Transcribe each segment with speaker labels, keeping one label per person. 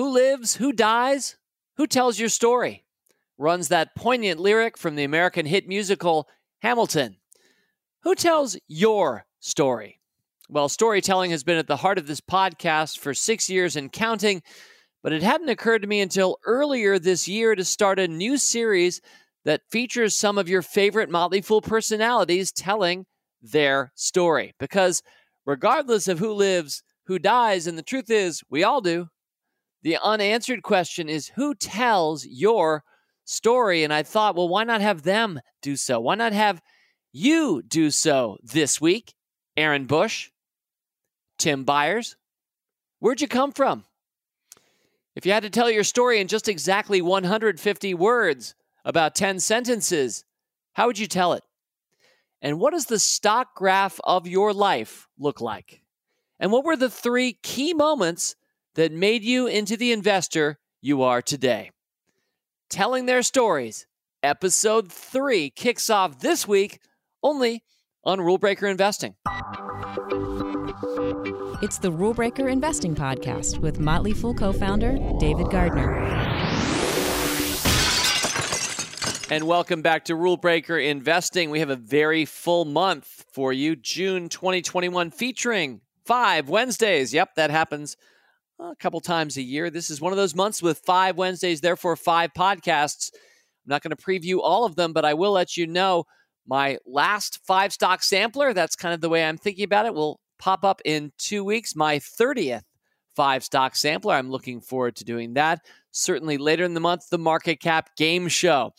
Speaker 1: Who lives? Who dies? Who tells your story? Runs that poignant lyric from the American hit musical Hamilton. Who tells your story? Well, storytelling has been at the heart of this podcast for six years and counting, but it hadn't occurred to me until earlier this year to start a new series that features some of your favorite Motley Fool personalities telling their story. Because regardless of who lives, who dies, and the truth is, we all do, the unanswered question is who tells your story? And I thought, well, why not have them do so? Why not have you do so this week? Aaron Bush, Tim Beyers, where'd you come from? If you had to tell your story in just exactly 150 words, about 10 sentences, how would you tell it? And what does the stock graph of your life look like? And what were the three key moments that made you into the investor you are today? Telling their stories, episode three kicks off this week only on Rule Breaker Investing.
Speaker 2: It's the Rule Breaker Investing Podcast with Motley Fool co founder David Gardner.
Speaker 1: And welcome back to Rule Breaker Investing. We have a very full month for you, June 2021, featuring five Wednesdays. Yep, that happens a couple times a year. This is one of those months with five Wednesdays, therefore, five podcasts. I'm not going to preview all of them, but I will let you know my last five stock sampler. That's kind of the way I'm thinking about it. Will pop up in two weeks. My 30th five stock sampler. I'm looking forward to doing that. Certainly later in the month, the market cap game show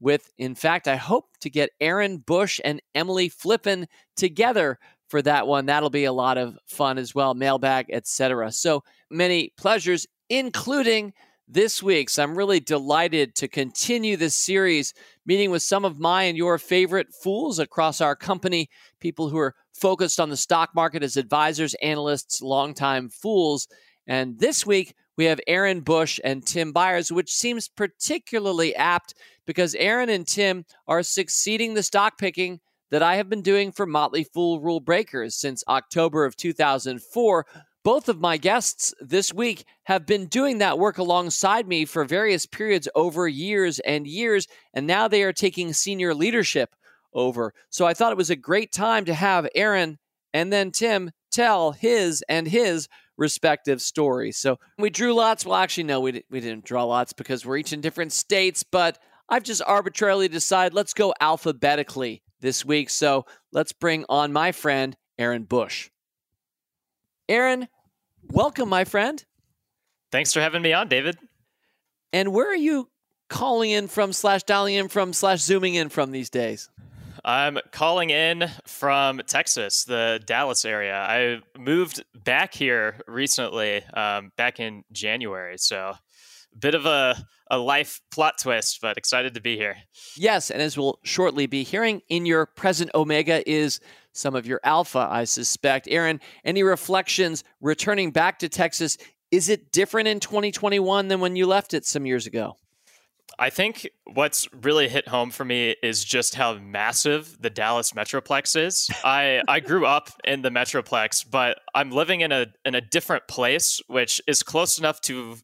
Speaker 1: with, in fact, I hope to get Aaron Bush and Emily Flippen together for that one. That'll be a lot of fun as well, mailbag, etc. So many pleasures, including this week. So I'm really delighted to continue this series, meeting with some of my and your favorite fools across our company, people who are focused on the stock market as advisors, analysts, longtime fools. And this week, we have Aaron Bush and Tim Beyers, which seems particularly apt because Aaron and Tim are succeeding the stock picking that I have been doing for Motley Fool Rule Breakers since October of 2004. Both of my guests this week have been doing that work alongside me for various periods over years and years, and now they are taking senior leadership over. So I thought it was a great time to have Aaron and then Tim tell his and his respective stories. So we drew lots. Well, actually, no, we, we didn't draw lots because we're each in different states, but I've just arbitrarily decided let's go alphabetically this week. So let's bring on my friend, Aaron Bush. Aaron, welcome, my friend.
Speaker 3: Thanks for having me on, David.
Speaker 1: And where are you calling in from, slash dialing in from, slash zooming in from these days?
Speaker 3: I'm calling in from Texas, the Dallas area. I moved back here recently, um, back in January. So, bit of a, a life plot twist, but excited to be here.
Speaker 1: Yes. And as we'll shortly be hearing, in your present Omega is some of your Alpha, I suspect. Aaron, any reflections returning back to Texas? Is it different in 2021 than when you left it some years ago?
Speaker 3: I think what's really hit home for me is just how massive the Dallas Metroplex is. I, I grew up in the Metroplex, but I'm living in a in a different place, which is close enough to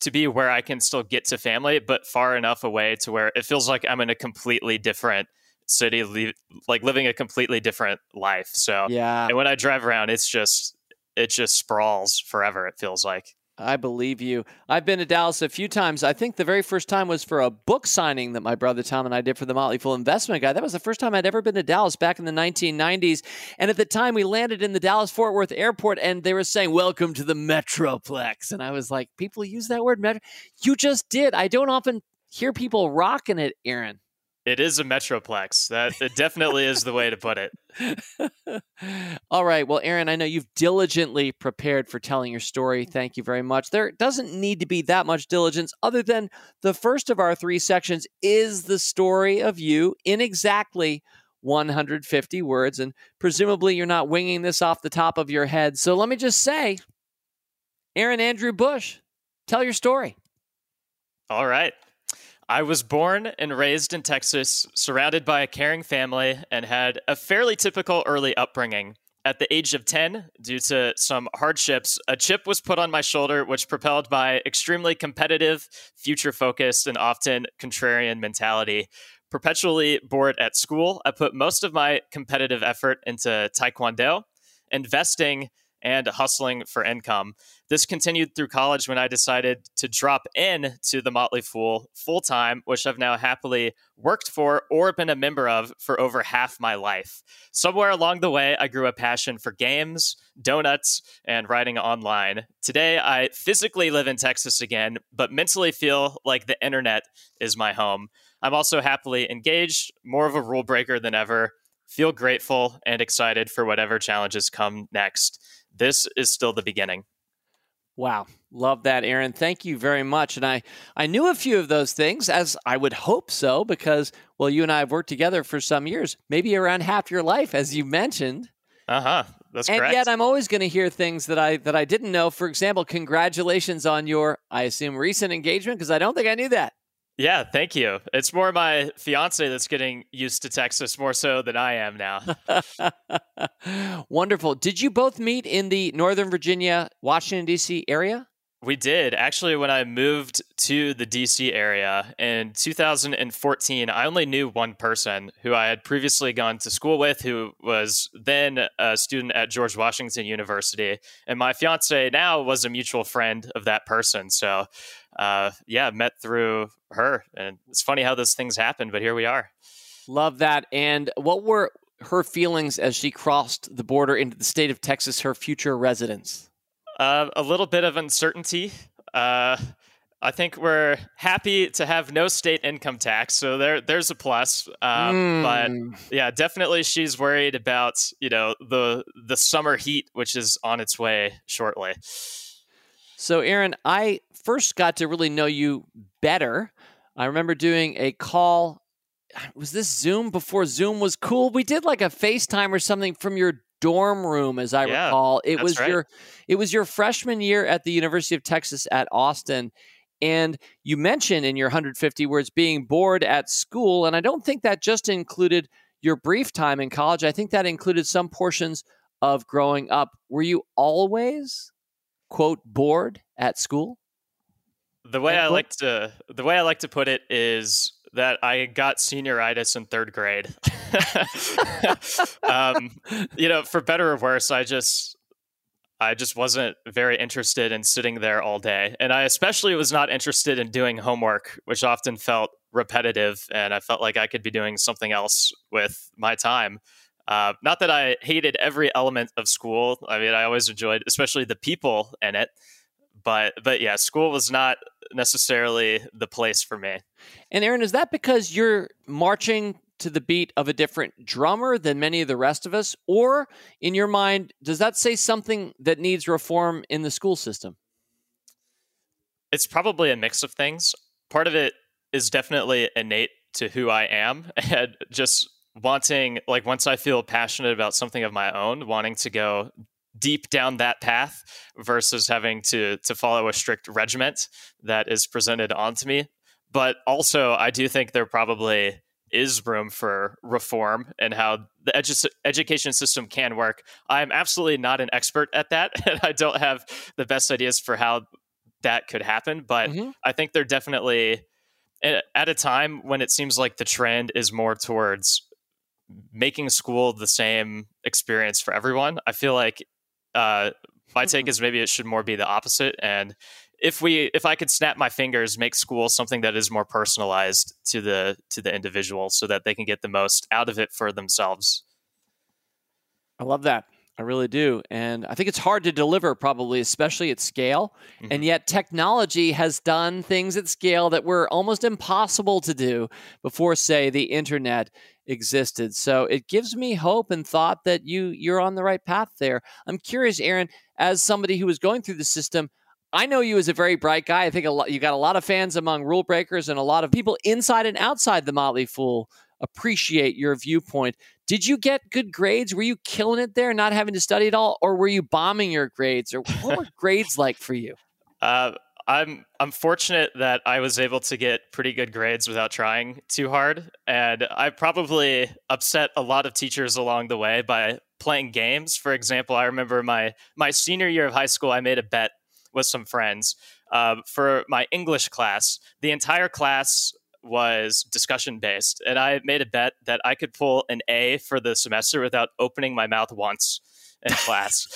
Speaker 3: to be where I can still get to family, but far enough away to where it feels like I'm in a completely different city, like living a completely different life. So
Speaker 1: yeah,
Speaker 3: and when I drive around, it's just it just sprawls forever. It feels like.
Speaker 1: I believe you. I've been to Dallas a few times. I think the very first time was for a book signing that my brother Tom and I did for the Motley Fool Investment Guide. That was the first time I'd ever been to Dallas back in the 1990s. And at the time, we landed in the Dallas Fort Worth airport and they were saying, Welcome to the Metroplex. And I was like, People use that word, Metro? You just did. I don't often hear people rocking it, Aaron.
Speaker 3: It is a metroplex. That it definitely is the way to put it.
Speaker 1: All right. Well, Aaron, I know you've diligently prepared for telling your story. Thank you very much. There doesn't need to be that much diligence, other than the first of our three sections is the story of you in exactly 150 words. And presumably, you're not winging this off the top of your head. So let me just say, Aaron Andrew Bush, tell your story.
Speaker 3: All right. I was born and raised in Texas, surrounded by a caring family, and had a fairly typical early upbringing. at the age of 10, due to some hardships, a chip was put on my shoulder, which propelled my extremely competitive, future focused, and often contrarian mentality. Perpetually bored at school, I put most of my competitive effort into Taekwondo, investing, and hustling for income. This continued through college when I decided to drop in to the Motley Fool full time, which I've now happily worked for or been a member of for over half my life. Somewhere along the way, I grew a passion for games, donuts, and writing online. Today, I physically live in Texas again, but mentally feel like the internet is my home. I'm also happily engaged, more of a rule breaker than ever, feel grateful and excited for whatever challenges come next. This is still the beginning.
Speaker 1: Wow. Love that, Aaron. Thank you very much. And I, I knew a few of those things, as I would hope so, because, well, you and I have worked together for some years, maybe around half your life, as you mentioned.
Speaker 3: Uh huh. That's
Speaker 1: and
Speaker 3: correct.
Speaker 1: yet I'm always going to hear things that I that I didn't know. For example, congratulations on your, I assume, recent engagement, because I don't think I knew that.
Speaker 3: Yeah, thank you. It's more my fiance that's getting used to Texas more so than I am now.
Speaker 1: Wonderful. Did you both meet in the Northern Virginia, Washington, D.C. area?
Speaker 3: We did. Actually, when I moved to the DC area in 2014, I only knew one person who I had previously gone to school with, who was then a student at George Washington University. And my fiance now was a mutual friend of that person. So, uh, yeah, met through her. And it's funny how those things happen, but here we are.
Speaker 1: Love that. And what were her feelings as she crossed the border into the state of Texas, her future residence?
Speaker 3: Uh, a little bit of uncertainty. Uh, I think we're happy to have no state income tax, so there there's a plus. Um, mm. But yeah, definitely she's worried about you know the the summer heat, which is on its way shortly.
Speaker 1: So, Aaron, I first got to really know you better. I remember doing a call. Was this Zoom before Zoom was cool? We did like a FaceTime or something from your dorm room, as I yeah, recall. It was right. your it was your freshman year at the University of Texas at Austin. And you mentioned in your 150 words being bored at school. And I don't think that just included your brief time in college. I think that included some portions of growing up. Were you always, quote, bored at school?
Speaker 3: The way I like to the way I like to put it is that I got senioritis in third grade. um, you know, for better or worse, I just I just wasn't very interested in sitting there all day, and I especially was not interested in doing homework, which often felt repetitive, and I felt like I could be doing something else with my time. Uh, not that I hated every element of school. I mean, I always enjoyed, especially the people in it but but yeah, school was not necessarily the place for me.
Speaker 1: And Aaron, is that because you're marching to the beat of a different drummer than many of the rest of us, or in your mind, does that say something that needs reform in the school system?
Speaker 3: It's probably a mix of things. Part of it is definitely innate to who I am, and just wanting like once I feel passionate about something of my own, wanting to go deep down that path versus having to to follow a strict regiment that is presented onto me. But also, I do think there probably is room for reform and how the edu- education system can work. I'm absolutely not an expert at that, and I don't have the best ideas for how that could happen. But mm-hmm. I think they're definitely at a time when it seems like the trend is more towards making school the same experience for everyone. I feel like uh, my take is maybe it should more be the opposite. And if we, if I could snap my fingers, make school something that is more personalized to the to the individual, so that they can get the most out of it for themselves.
Speaker 1: I love that. I really do. And I think it's hard to deliver, probably, especially at scale. Mm-hmm. And yet, technology has done things at scale that were almost impossible to do before, say, the internet existed. So it gives me hope and thought that you you're on the right path there. I'm curious, Aaron, as somebody who was going through the system, I know you as a very bright guy. I think a lot, you got a lot of fans among rule breakers and a lot of people inside and outside the Motley Fool appreciate your viewpoint. Did you get good grades? Were you killing it there, not having to study at all, or were you bombing your grades? Or what were grades like for you?
Speaker 3: Uh, I'm I'm fortunate that I was able to get pretty good grades without trying too hard, and I probably upset a lot of teachers along the way by playing games. For example, I remember my my senior year of high school, I made a bet with some friends uh, for my English class. The entire class was discussion based, and I made a bet that I could pull an A for the semester without opening my mouth once in class.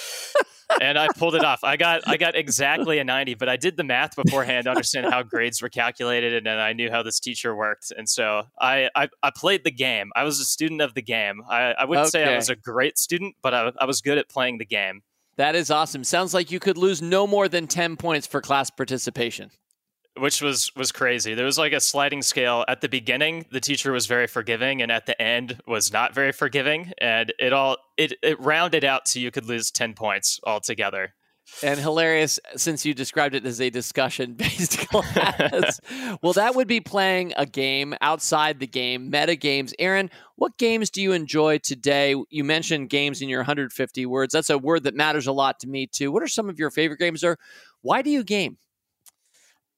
Speaker 3: and I pulled it off. I got I got exactly a 90, but I did the math beforehand to understand how grades were calculated and then I knew how this teacher worked. And so I I, I played the game. I was a student of the game. I, I wouldn't okay. say I was a great student, but I, I was good at playing the game.
Speaker 1: That is awesome. Sounds like you could lose no more than 10 points for class participation
Speaker 3: which was was crazy. There was like a sliding scale at the beginning. The teacher was very forgiving, and at the end was not very forgiving, and it all it it rounded out to you could lose ten points altogether.
Speaker 1: And hilarious since you described it as a discussion based class. well, that would be playing a game outside the game, meta games. Aaron, what games do you enjoy today? You mentioned games in your 150 words. That's a word that matters a lot to me too. What are some of your favorite games or why do you game?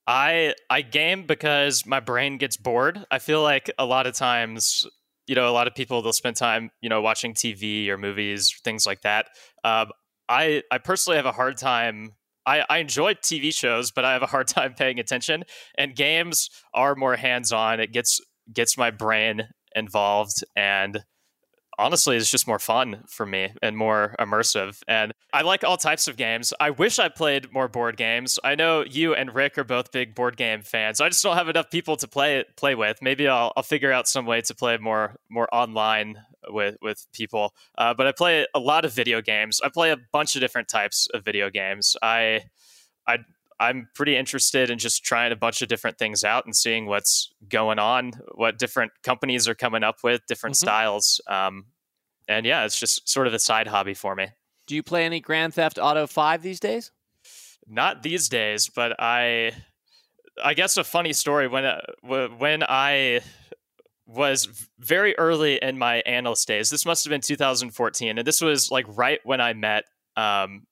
Speaker 3: I I game because my brain gets bored. I feel like a lot of times, you know, a lot of people they'll spend time, you know, watching TV or movies, things like that. Um, I I personally have a hard time. I, I enjoy TV shows, but I have a hard time paying attention. And games are more hands on. It gets gets my brain involved, and honestly it's just more fun for me and more immersive. And I like all types of games. I wish I played more board games. I know you and Rick are both big board game fans. I just don't have enough people to play play with. Maybe I'll, I'll figure out some way to play more more online with with people. Uh, but I play a lot of video games. I play a bunch of different types of video games. I I I'm pretty interested in just trying a bunch of different things out and seeing what's going on, what different companies are coming up with, different mm-hmm. styles. Um, and yeah, it's just sort of a side hobby for me.
Speaker 1: Do you play any Grand Theft Auto 5 these days?
Speaker 3: Not these days, but I I guess a funny story when uh, when I was very early in my analyst days. This must have been 2014, and this was like right when I met um,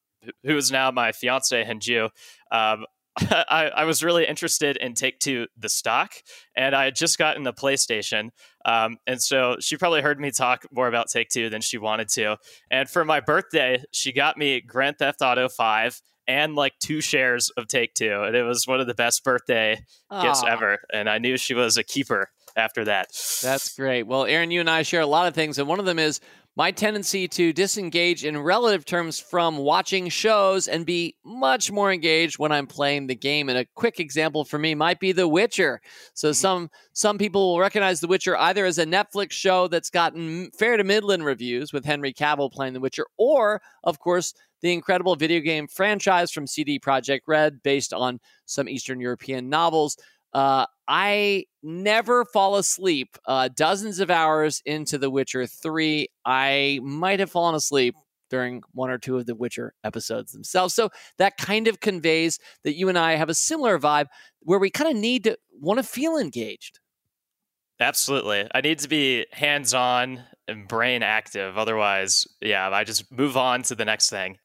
Speaker 3: who is now my fiance Hanju. Um, I, I, was really interested in Take Two, the stock, and I had just gotten the PlayStation. Um, and so she probably heard me talk more about Take Two than she wanted to. And for my birthday, she got me Grand Theft Auto 5 and like two shares of Take Two. And it was one of the best birthday Aww. gifts ever. And I knew she was a keeper after that.
Speaker 1: That's great. Well, Aaron, you and I share a lot of things. And one of them is my tendency to disengage in relative terms from watching shows and be much more engaged when I'm playing the game. And a quick example for me might be The Witcher. So mm-hmm. some some people will recognize The Witcher either as a Netflix show that's gotten fair to midland reviews with Henry Cavill playing The Witcher, or of course the incredible video game franchise from CD Projekt Red based on some Eastern European novels. Uh, I never fall asleep. Uh, dozens of hours into The Witcher 3, I might have fallen asleep during one or two of the Witcher episodes themselves. So that kind of conveys that you and I have a similar vibe where we kind of need to want to feel engaged.
Speaker 3: Absolutely. I need to be hands on and brain active. Otherwise, yeah, I just move on to the next thing.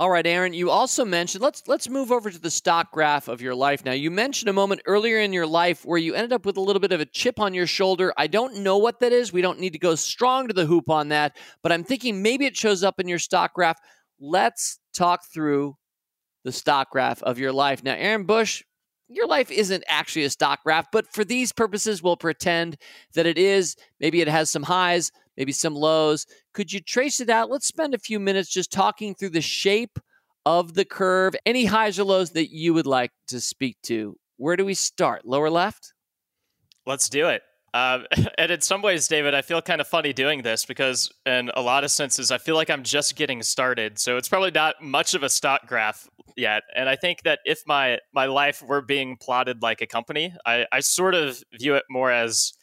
Speaker 1: All right, Aaron, you also mentioned let's let's move over to the stock graph of your life now. You mentioned a moment earlier in your life where you ended up with a little bit of a chip on your shoulder. I don't know what that is. We don't need to go strong to the hoop on that, but I'm thinking maybe it shows up in your stock graph. Let's talk through the stock graph of your life. Now, Aaron Bush, your life isn't actually a stock graph, but for these purposes, we'll pretend that it is. Maybe it has some highs, maybe some lows. Could you trace it out? Let's spend a few minutes just talking through the shape of the curve. Any highs or lows that you would like to speak to? Where do we start? Lower left?
Speaker 3: Let's do it. Um, and in some ways, David, I feel kind of funny doing this because, in a lot of senses, I feel like I'm just getting started. So it's probably not much of a stock graph yet. And I think that if my my life were being plotted like a company, I, I sort of view it more as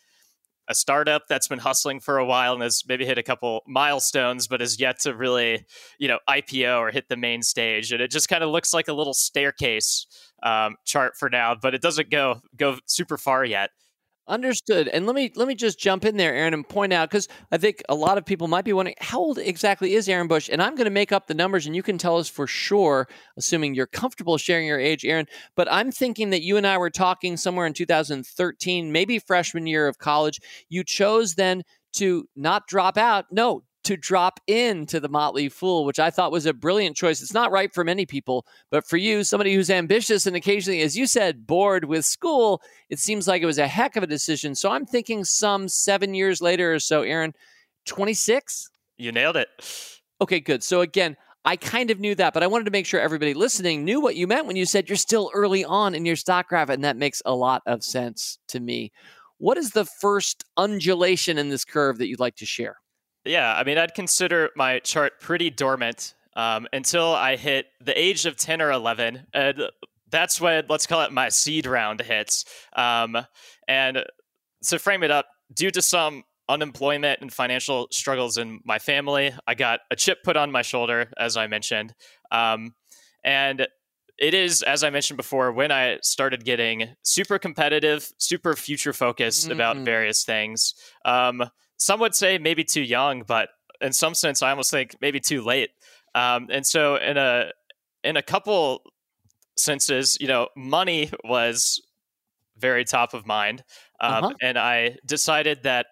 Speaker 3: a startup that's been hustling for a while and has maybe hit a couple milestones, but has yet to really, you know, IPO or hit the main stage. And it just kind of looks like a little staircase um, chart for now, but it doesn't go go super far yet.
Speaker 1: Understood. And let me let me just jump in there, Aaron, and point out because I think a lot of people might be wondering how old exactly is Aaron Bush, and I'm going to make up the numbers, and you can tell us for sure, assuming you're comfortable sharing your age, Aaron. But I'm thinking that you and I were talking somewhere in 2013, maybe freshman year of college. You chose then to not drop out, no, to drop into the Motley Fool, which I thought was a brilliant choice. It's not right for many people, but for you, somebody who's ambitious and occasionally, as you said, bored with school, it seems like it was a heck of a decision. So I'm thinking some seven years later or so, Aaron, 26?
Speaker 3: You nailed it.
Speaker 1: Okay, good. So again, I kind of knew that, but I wanted to make sure everybody listening knew what you meant when you said you're still early on in your stock graph, and that makes a lot of sense to me. What is the first undulation in this curve that you'd like to share?
Speaker 3: Yeah, I mean, I'd consider my chart pretty dormant um, until I hit the age of 10 or 11. And that's when, let's call it my seed round hits. Um, and to frame it up, due to some unemployment and financial struggles in my family, I got a chip put on my shoulder, as I mentioned. Um, and it is, as I mentioned before, when I started getting super competitive, super future focused mm-hmm. about various things. Um, some would say maybe too young, but in some sense, I almost think maybe too late. Um, and so, in a in a couple senses, you know, money was very top of mind, um, uh-huh. and I decided that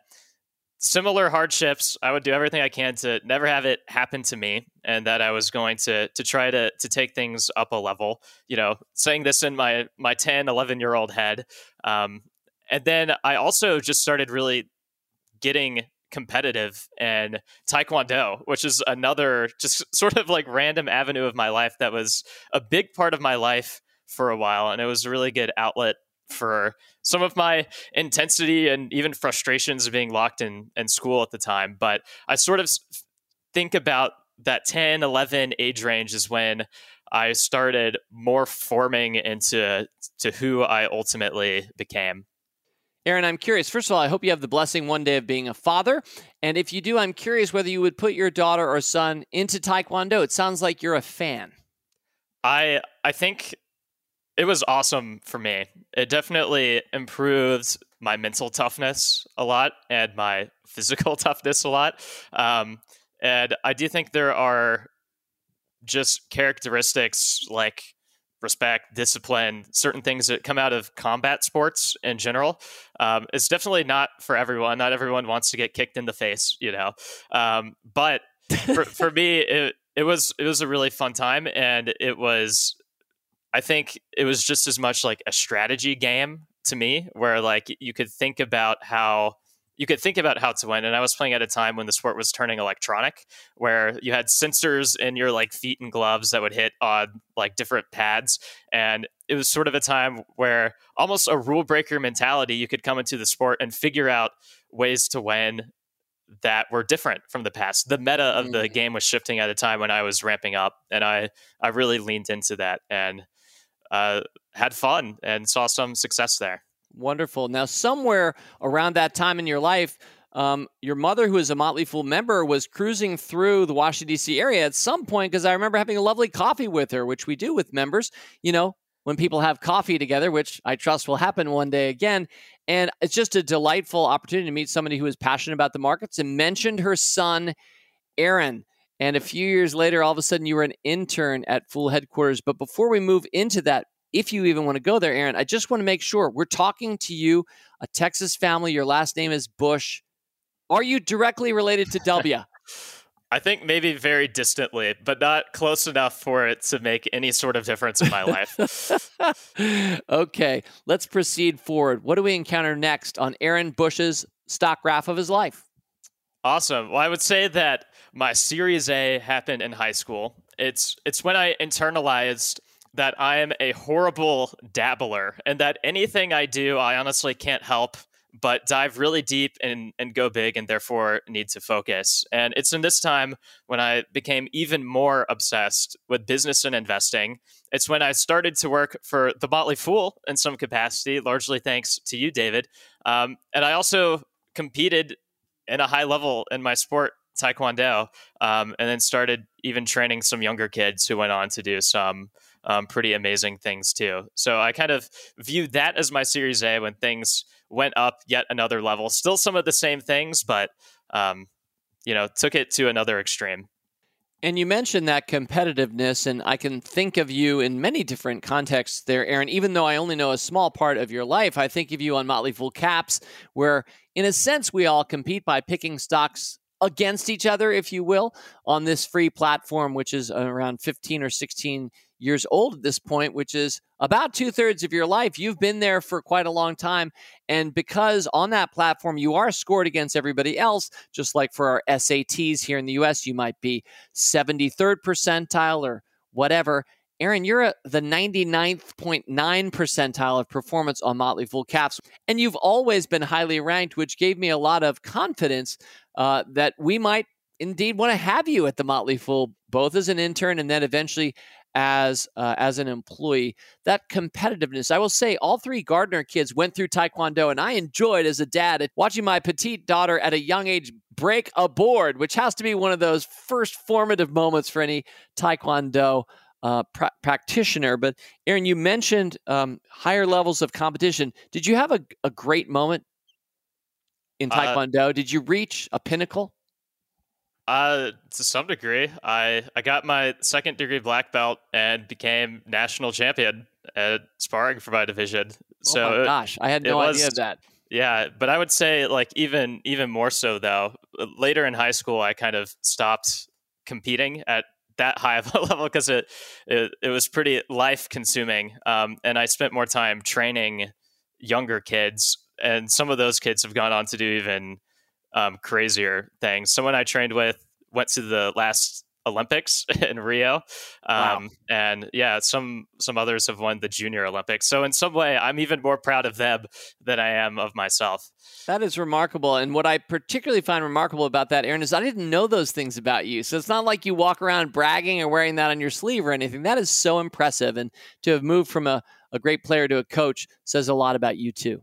Speaker 3: similar hardships, I would do everything I can to never have it happen to me, and that I was going to to try to to take things up a level. You know, saying this in my my 10, 11 year old head. Um, and then I also just started really getting competitive and taekwondo which is another just sort of like random avenue of my life that was a big part of my life for a while and it was a really good outlet for some of my intensity and even frustrations of being locked in in school at the time. But i sort of think about that 10 11 age range is when i started more forming into to who i ultimately became
Speaker 1: Aaron, I'm curious. First of all, I hope you have the blessing one day of being a father. And if you do, I'm curious whether you would put your daughter or son into Taekwondo. It sounds like you're a fan.
Speaker 3: I I think it was awesome for me. It definitely improved my mental toughness a lot and my physical toughness a lot. Um, and I do think there are just characteristics like respect, discipline, certain things that come out of combat sports in general. Um, it's definitely not for everyone. Not everyone wants to get kicked in the face, you know. Um, but for, for me, it, it was it was a really fun time, and it was. I think it was just as much like a strategy game to me, where like you could think about how you could think about how to win. And I was playing at a time when the sport was turning electronic, where you had sensors in your like feet and gloves that would hit on like different pads. And it was sort of a time where almost a rule breaker mentality, you could come into the sport and figure out ways to win that were different from the past. The meta of the mm. game was shifting at a time when I was ramping up, and I I really leaned into that and uh, had fun and saw some success there.
Speaker 1: Wonderful. Now, somewhere around that time in your life, um, your mother, who is a Motley Fool member, was cruising through the Washington, D.C. area at some point because I remember having a lovely coffee with her, which we do with members, you know, when people have coffee together, which I trust will happen one day again. And it's just a delightful opportunity to meet somebody who is passionate about the markets and mentioned her son, Aaron. And a few years later, all of a sudden, you were an intern at Fool headquarters. But before we move into that, if you even want to go there, Aaron, I just want to make sure we're talking to you, a Texas family. Your last name is Bush. Are you directly related to W?
Speaker 3: I think maybe very distantly, but not close enough for it to make any sort of difference in my life.
Speaker 1: okay, let's proceed forward. What do we encounter next on Aaron Bush's stock graph of his life?
Speaker 3: Awesome. Well, I would say that my Series A happened in high school. It's it's when I internalized that I am a horrible dabbler and that anything I do, I honestly can't help but dive really deep and, and go big and therefore need to focus. And it's in this time when I became even more obsessed with business and investing. It's when I started to work for the Motley Fool in some capacity, largely thanks to you, David. Um, and I also competed in a high level in my sport taekwondo um, and then started even training some younger kids who went on to do some um, pretty amazing things too. So I kind of viewed that as my Series A when things went up yet another level. Still some of the same things, but um, you know, took it to another extreme.
Speaker 1: And you mentioned that competitiveness, and I can think of you in many different contexts there, Aaron. Even though I only know a small part of your life, I think of you on Motley Fool Caps, where in a sense we all compete by picking stocks against each other, if you will, on this free platform, which is around 15 or 16 years old at this point, which is about two thirds of your life. You've been there for quite a long time. And because on that platform, you are scored against everybody else, just like for our SATs here in the US, you might be 73rd percentile or whatever. Aaron, you're a, the 99.9 percentile of performance on Motley Fool Caps, and you've always been highly ranked, which gave me a lot of confidence uh, that we might indeed want to have you at the Motley Fool, both as an intern and then eventually as uh, as an employee. That competitiveness. I will say, all three Gardner kids went through Taekwondo, and I enjoyed as a dad watching my petite daughter at a young age break a board, which has to be one of those first formative moments for any Taekwondo. Uh, pra- practitioner, but Aaron, you mentioned um, higher levels of competition. Did you have a, a great moment in uh, Taekwondo? Uh, Did you reach a pinnacle?
Speaker 3: Uh, to some degree, I I got my second degree black belt and became national champion at sparring for my division. Oh
Speaker 1: so my gosh, I had no was, idea of that.
Speaker 3: Yeah, but I would say like even even more so though. Later in high school, I kind of stopped competing at that high of a level because it, it, it was pretty life consuming. Um, and I spent more time training younger kids, and some of those kids have gone on to do even um, crazier things. Someone I trained with went to the last Olympics in Rio, um, wow. and yeah, some some others have won the Junior Olympics. So in some way, I'm even more proud of them than I am of myself.
Speaker 1: That is remarkable, and what I particularly find remarkable about that, Aaron, is I didn't know those things about you. So it's not like you walk around bragging or wearing that on your sleeve or anything. That is so impressive, and to have moved from a a great player to a coach says a lot about you too.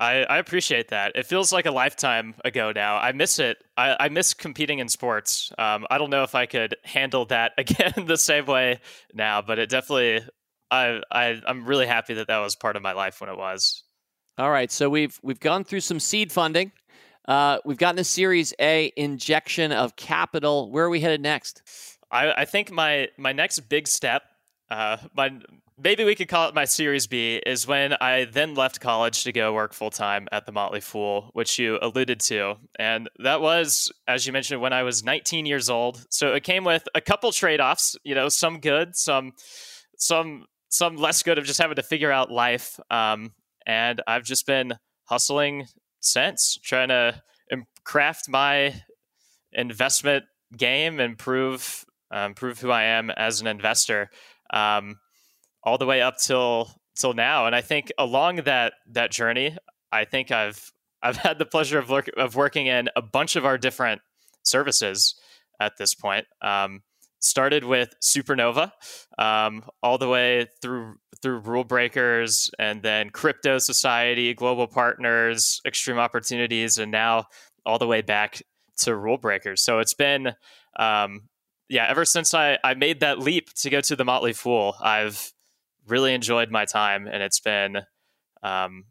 Speaker 3: I, I appreciate that. It feels like a lifetime ago now. I miss it. I, I miss competing in sports. Um, I don't know if I could handle that again the same way now, but it definitely. I, I I'm really happy that that was part of my life when it was.
Speaker 1: All right, so we've we've gone through some seed funding. Uh, we've gotten a Series A injection of capital. Where are we headed next?
Speaker 3: I, I think my my next big step, uh, my maybe we could call it my Series B, is when I then left college to go work full time at the Motley Fool, which you alluded to. And that was, as you mentioned, when I was 19 years old. So it came with a couple trade offs, you know, some good, some, some, some less good of just having to figure out life. Um, and I've just been hustling since, trying to craft my investment game and prove um, prove who I am as an investor. Um, all the way up till till now. And I think along that that journey, I think I've I've had the pleasure of work, of working in a bunch of our different services at this point. Um, started with Supernova, um, all the way through through Rule Breakers, and then Crypto Society, Global Partners, Extreme Opportunities, and now all the way back to Rule Breakers. So it's been, um, yeah, ever since I I made that leap to go to the Motley Fool, I've really enjoyed my time, and it's been um,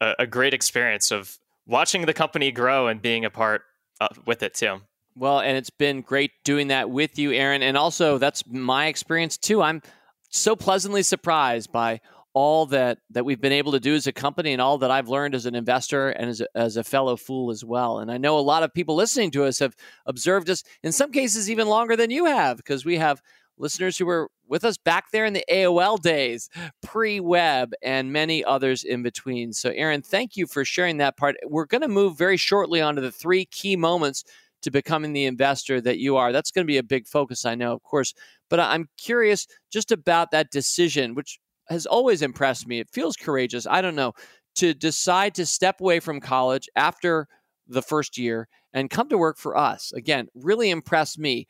Speaker 3: a, a, great experience of watching the company grow and being a part uh, with it too.
Speaker 1: Well, and it's been great doing that with you, Aaron. And also, that's my experience too. I'm so pleasantly surprised by all that that we've been able to do as a company and all that I've learned as an investor and as a, as a fellow fool as well. And I know a lot of people listening to us have observed us in some cases even longer than you have because we have listeners who were with us back there in the AOL days, pre web, and many others in between. So, Aaron, thank you for sharing that part. We're going to move very shortly on to the three key moments to becoming the investor that you are. That's going to be a big focus, I know, of course. But I'm curious just about that decision, which has always impressed me. It feels courageous. I don't know. To decide to step away from college after the first year and come to work for us. Again, really impressed me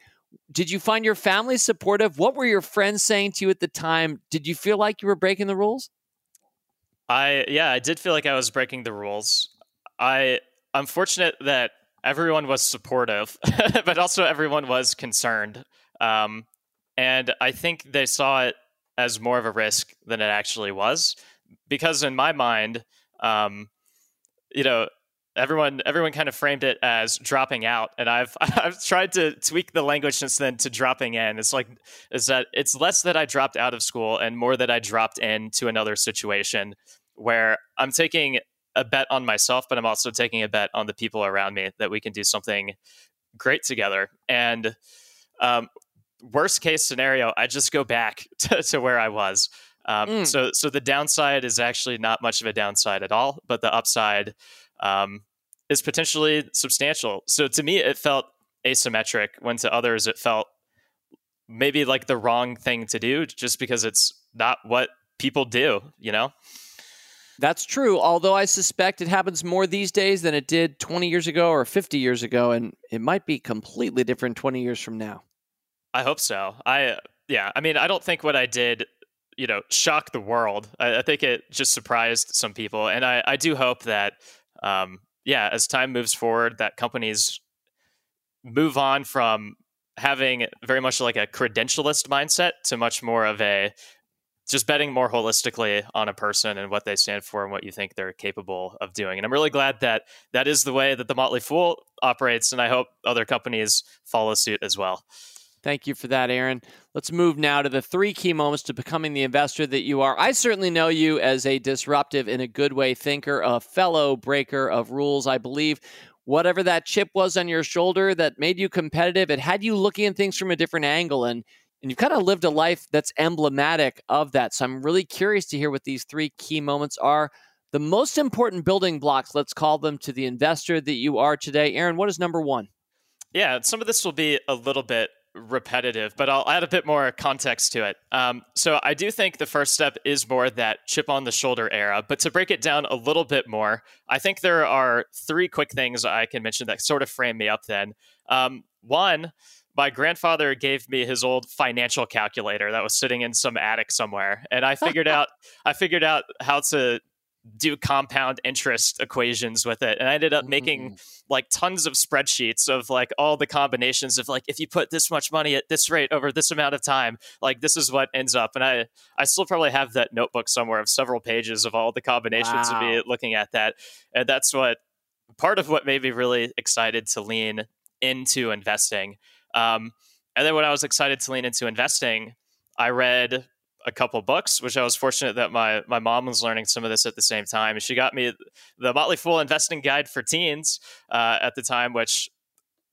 Speaker 1: did you find your family supportive? What were your friends saying to you at the time? Did you feel like you were breaking the rules?
Speaker 3: I yeah, I did feel like I was breaking the rules. I I'm fortunate that everyone was supportive, but also everyone was concerned. Um, and I think they saw it as more of a risk than it actually was. Because in my mind, um, you know, everyone everyone kind of framed it as dropping out. And i've i've tried to tweak the language since then to dropping in. It's like is that it's less that i dropped out of school and more that i dropped into another situation where i'm taking a bet on myself but i'm also taking a bet on the people around me that we can do something great together. And um, worst case scenario i just go back to, to where i was. Um, mm. so so the downside is actually not much of a downside at all but the upside um, is potentially substantial. So to me, it felt asymmetric. When to others, it felt maybe like the wrong thing to do, just because it's not what people do. You know.
Speaker 1: That's true. Although I suspect it happens more these days than it did 20 years ago or 50 years ago, and it might be completely different 20 years from now.
Speaker 3: I hope so. I yeah. I mean, I don't think what I did you know shock the world I, I, think it just surprised some people and i, I do hope that um, yeah, as time moves forward, that companies move on from having very much like a credentialist mindset to much more of a just betting more holistically on a person and what they stand for and what you think they're capable of doing. And I'm really glad that that is the way that the Motley Fool operates, and I hope other companies follow suit as well.
Speaker 1: Thank you for that, Aaron. Let's move now to the three key moments to becoming the investor that you are. I certainly know you as a disruptive, in a good way, thinker, a fellow breaker of rules. I believe whatever that chip was on your shoulder that made you competitive, it had you looking at things from a different angle. And, and you've kind of lived a life that's emblematic of that. So I'm really curious to hear what these three key moments are. The most important building blocks, let's call them, to the investor that you are today. Aaron, what is number one?
Speaker 3: Yeah, some of this will be a little bit repetitive, but I'll add a bit more context to it. Um, so I do think the first step is more that chip on the shoulder era. But to break it down a little bit more, I think there are three quick things I can mention that sort of frame me up then. Um, one, my grandfather gave me his old financial calculator that was sitting in some attic somewhere and i figured out i figured out how to do compound interest equations with it and i ended up making mm. like tons of spreadsheets of like all the combinations of like if you put this much money at this rate over this amount of time like this is what ends up and i i still probably have that notebook somewhere of several pages of all the combinations wow. of me looking at that and that's what part of what made me really excited to lean into investing um, and then when i was excited to lean into investing i read a couple books, which I was fortunate that my my mom was learning some of this at the same time. She got me the Motley Fool Investing Guide for Teens uh, at the time, which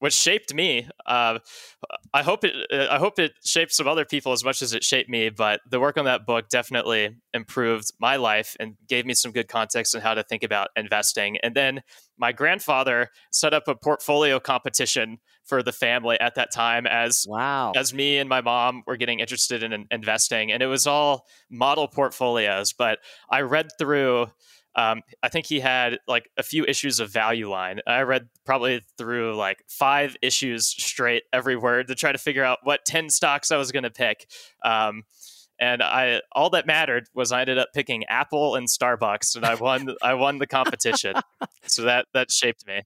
Speaker 3: which shaped me. Uh, I hope it I hope it shaped some other people as much as it shaped me. But the work on that book definitely improved my life and gave me some good context on how to think about investing. And then my grandfather set up a portfolio competition for the family at that time as
Speaker 1: wow
Speaker 3: as me and my mom were getting interested in investing and it was all model portfolios but i read through um, I think he had like a few issues of Value Line. I read probably through like five issues straight every word to try to figure out what 10 stocks I was going to pick. Um, and I all that mattered was I ended up picking Apple and Starbucks, and I won. I won the competition, so that that shaped me.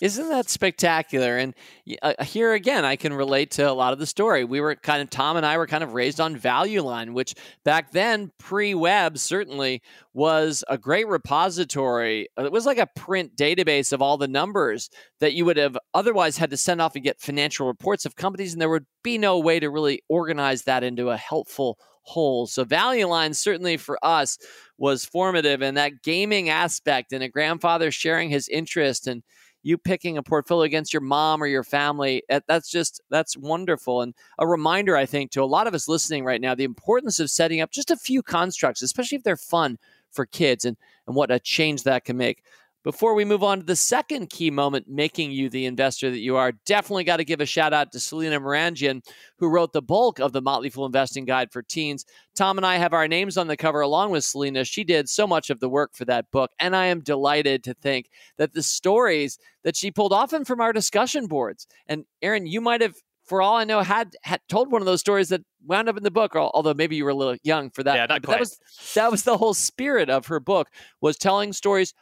Speaker 1: Isn't that spectacular? And uh, here again, I can relate to a lot of the story. We were kind of, Tom and I were kind of raised on Value Line, which back then, pre web, certainly was a great repository. It was like a print database of all the numbers that you would have otherwise had to send off and get financial reports of companies, and there would be no way to really organize that into a helpful whole. So Value Line certainly for us was formative and that gaming aspect and a grandfather sharing his interest and you picking a portfolio against your mom or your family eh, that's just that's wonderful. And a reminder i think to a lot of us listening right now the importance of setting up just a few constructs especially if they're fun for kids and and what a change that can make before we move on to the second key moment making you the investor that you are, definitely got to give a shout out to Selena Maranjian, who wrote the bulk of the Motley Fool Investing Guide for Teens. Tom and I have our names on the cover along with Selena. She did so much of the work for that book, and I am delighted to think that the stories that she pulled often from our discussion boards. And Aaron, you might have for all I know, had had told one of those stories that wound up in the book. Although maybe you were a little young for that.
Speaker 3: Yeah,
Speaker 1: not
Speaker 3: quite.
Speaker 1: that was that was the whole spirit of her book was telling stories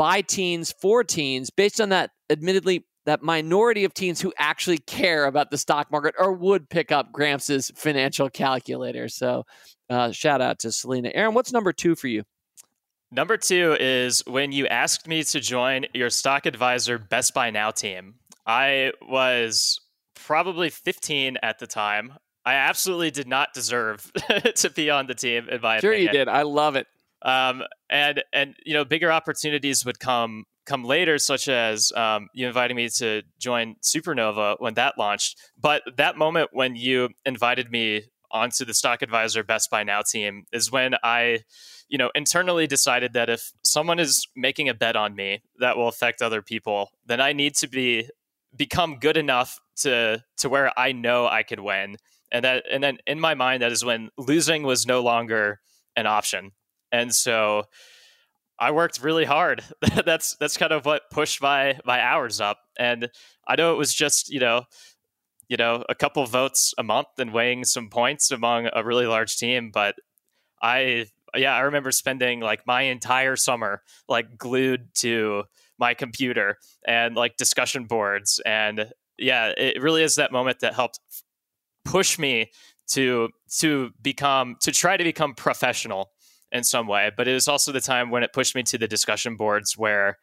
Speaker 1: by teens for teens based on that admittedly that minority of teens who actually care about the stock market or would pick up Gramps' financial calculator. So, uh, shout out to Selena. Aaron, what's number two for you?
Speaker 3: Number two is when you asked me to join your stock advisor Best Buy Now team. I was probably 15 at the time. I absolutely did not deserve to be on the team. In my
Speaker 1: sure,
Speaker 3: opinion.
Speaker 1: you did. I love it.
Speaker 3: Um, and and you know, bigger opportunities would come come later, such as um, you inviting me to join Supernova when that launched. But that moment when you invited me onto the Stock Advisor Best Buy Now team is when I, you know, internally decided that if someone is making a bet on me that will affect other people, then I need to be become good enough to to where I know I could win. And that and then in my mind that is when losing was no longer an option. And so I worked really hard. that's that's kind of what pushed my my hours up. And I know it was just, you know, you know, a couple votes a month and weighing some points among a really large team, but I yeah, I remember spending like my entire summer like glued to my computer and like discussion boards and yeah, it really is that moment that helped push me to to become to try to become professional in some way. But it was also the time when it pushed me to the discussion boards where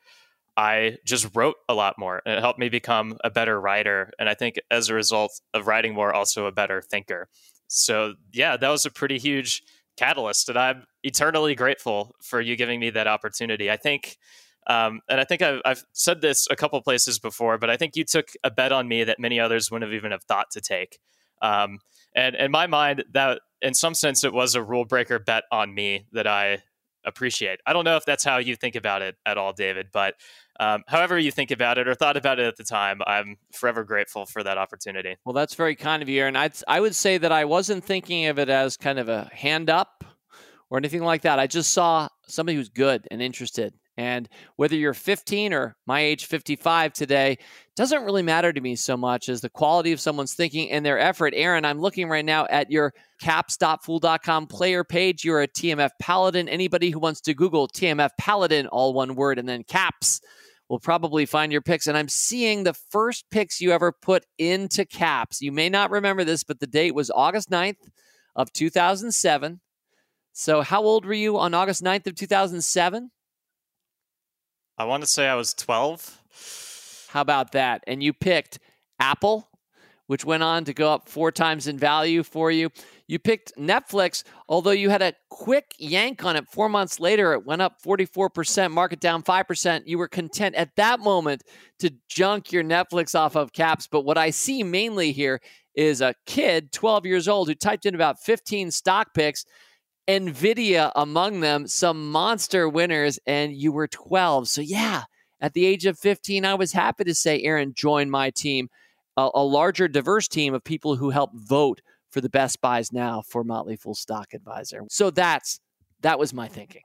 Speaker 3: I just wrote a lot more and it helped me become a better writer. And I think as a result of writing more, also a better thinker. So yeah, that was a pretty huge catalyst. And I'm eternally grateful for you giving me that opportunity. I think um, and I think I've, I've, said this a couple places before, but I think you took a bet on me that many others wouldn't have even have thought to take. Um, and in my mind, that in some sense, it was a rule breaker bet on me that I appreciate. I don't know if that's how you think about it at all, David, but um, however you think about it or thought about it at the time, I'm forever grateful for that opportunity.
Speaker 1: Well, that's very kind of you, Aaron. I'd, I would say that I wasn't thinking of it as kind of a hand up or anything like that. I just saw somebody who's good and interested and whether you're 15 or my age 55 today, doesn't really matter to me so much as the quality of someone's thinking and their effort. Aaron, I'm looking right now at your caps.fool.com player page. You're a TMF Paladin. Anybody who wants to Google TMF Paladin, all one word, and then caps will probably find your picks. And I'm seeing the first picks you ever put into caps. You may not remember this, but the date was August 9th of 2007. So, how old were you on August 9th of 2007?
Speaker 3: I want to say I was 12.
Speaker 1: How about that? And you picked Apple, which went on to go up four times in value for you. You picked Netflix, although you had a quick yank on it four months later. It went up 44%, market down 5%. You were content at that moment to junk your Netflix off of caps. But what I see mainly here is a kid, 12 years old, who typed in about 15 stock picks NVIDIA among them, some monster winners, and you were 12. So, yeah, at the age of 15, I was happy to say, Aaron, join my team, a, a larger, diverse team of people who help vote for the best buys now for Motley Fool Stock Advisor. So, that's that was my thinking.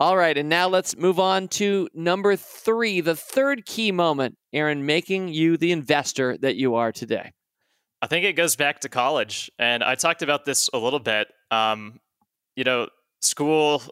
Speaker 1: All right, and now let's move on to number three, the third key moment, Aaron, making you the investor that you are today.
Speaker 3: I think it goes back to college, and I talked about this a little bit. Um, you know, school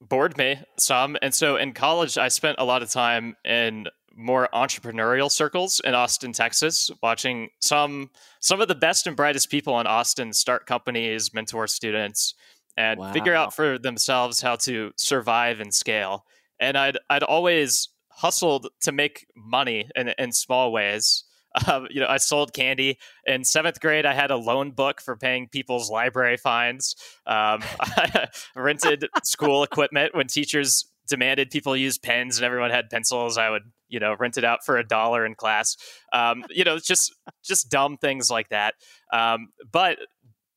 Speaker 3: bored me some. And so in college, I spent a lot of time in more entrepreneurial circles in Austin, Texas, watching some some of the best and brightest people in Austin start companies, mentor students, and wow. figure out for themselves how to survive and scale. And I'd I'd always hustled to make money in, in small ways. Um, you know, I sold candy in seventh grade. I had a loan book for paying people's library fines. Um, I rented school equipment when teachers demanded people use pens and everyone had pencils. I would, you know, rent it out for a dollar in class. Um, you know, just just dumb things like that. Um, but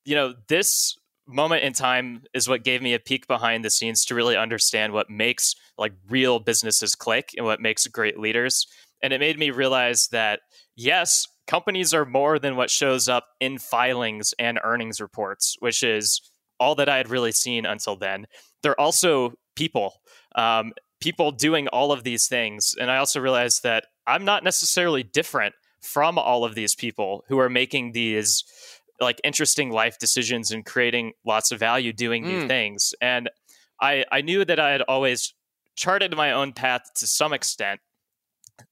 Speaker 3: you know, this moment in time is what gave me a peek behind the scenes to really understand what makes like real businesses click and what makes great leaders. And it made me realize that yes, companies are more than what shows up in filings and earnings reports, which is all that I had really seen until then. They're also people, um, people doing all of these things. And I also realized that I'm not necessarily different from all of these people who are making these like interesting life decisions and creating lots of value doing new mm. things. And I, I knew that I had always charted my own path to some extent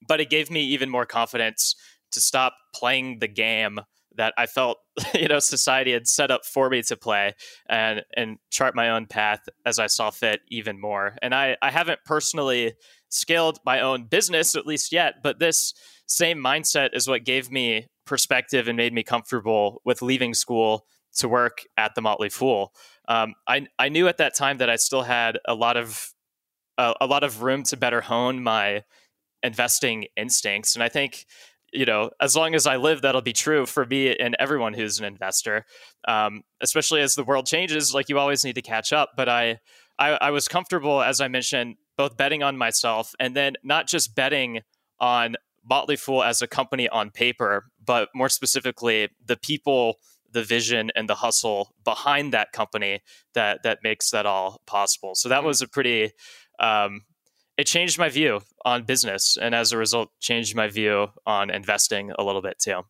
Speaker 3: but it gave me even more confidence to stop playing the game that I felt you know society had set up for me to play and and chart my own path as I saw fit even more. And I I haven't personally scaled my own business at least yet, but this same mindset is what gave me perspective and made me comfortable with leaving school to work at the Motley Fool. Um, I I knew at that time that I still had a lot of a lot of room to better hone my investing instincts, and I think you know as long as I live, that'll be true for me and everyone who's an investor. Um, especially as the world changes, like you always need to catch up. But I, I I was comfortable, as I mentioned, both betting on myself and then not just betting on Motley Fool as a company on paper, but more specifically the people the vision and the hustle behind that company that that makes that all possible. So that mm-hmm. was a pretty um, it changed my view on business and as a result changed my view on investing a little bit too.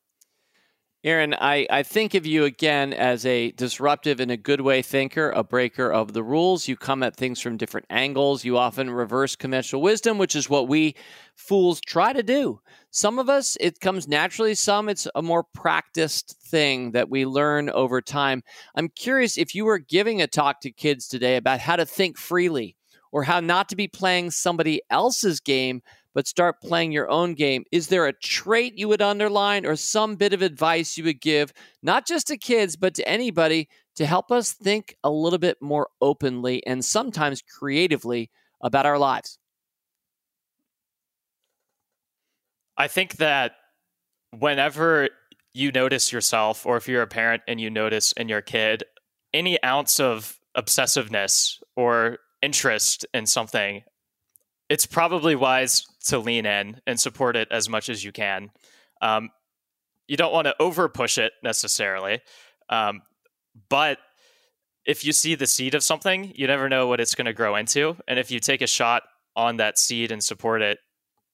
Speaker 1: Aaron, I, I think of you again as a disruptive and a good way thinker, a breaker of the rules. You come at things from different angles. You often reverse conventional wisdom, which is what we fools try to do. Some of us, it comes naturally. Some, it's a more practiced thing that we learn over time. I'm curious if you were giving a talk to kids today about how to think freely or how not to be playing somebody else's game but start playing your own game. Is there a trait you would underline or some bit of advice you would give, not just to kids, but to anybody to help us think a little bit more openly and sometimes creatively about our lives?
Speaker 3: I think that whenever you notice yourself, or if you're a parent and you notice in your kid any ounce of obsessiveness or interest in something, it's probably wise to lean in and support it as much as you can. Um, you don't want to over push it necessarily, um, but if you see the seed of something, you never know what it's going to grow into. And if you take a shot on that seed and support it,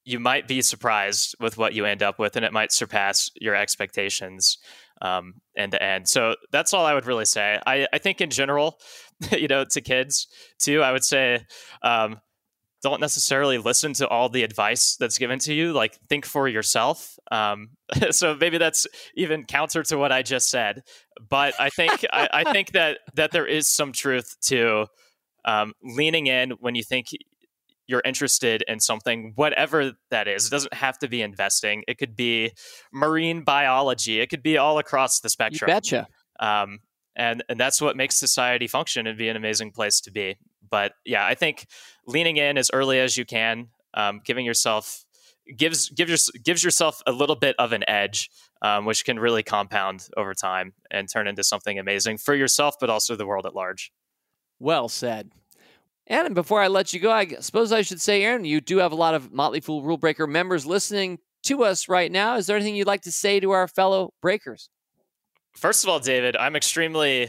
Speaker 3: you might be surprised with what you end up with, and it might surpass your expectations um, end to end. So that's all I would really say. I, I think in general, you know, to kids too, I would say um, don't necessarily listen to all the advice that's given to you. Like think for yourself. Um, so maybe that's even counter to what I just said. But I think I, I, think that that there is some truth to um, leaning in when you think you're interested in something, whatever that is. It doesn't have to be investing. It could be marine biology. It could be all across the spectrum.
Speaker 1: You betcha.
Speaker 3: Um, and and that's what makes society function and be an amazing place to be. But yeah, I think leaning in as early as you can, um, giving yourself gives gives your, gives yourself a little bit of an edge, um, which can really compound over time and turn into something amazing for yourself, but also the world at large.
Speaker 1: Well said. And before I let you go, I suppose I should say, Aaron, you do have a lot of Motley Fool Rule Breaker members listening to us right now. Is there anything you'd like to say to our fellow breakers?
Speaker 3: First of all, David, I'm extremely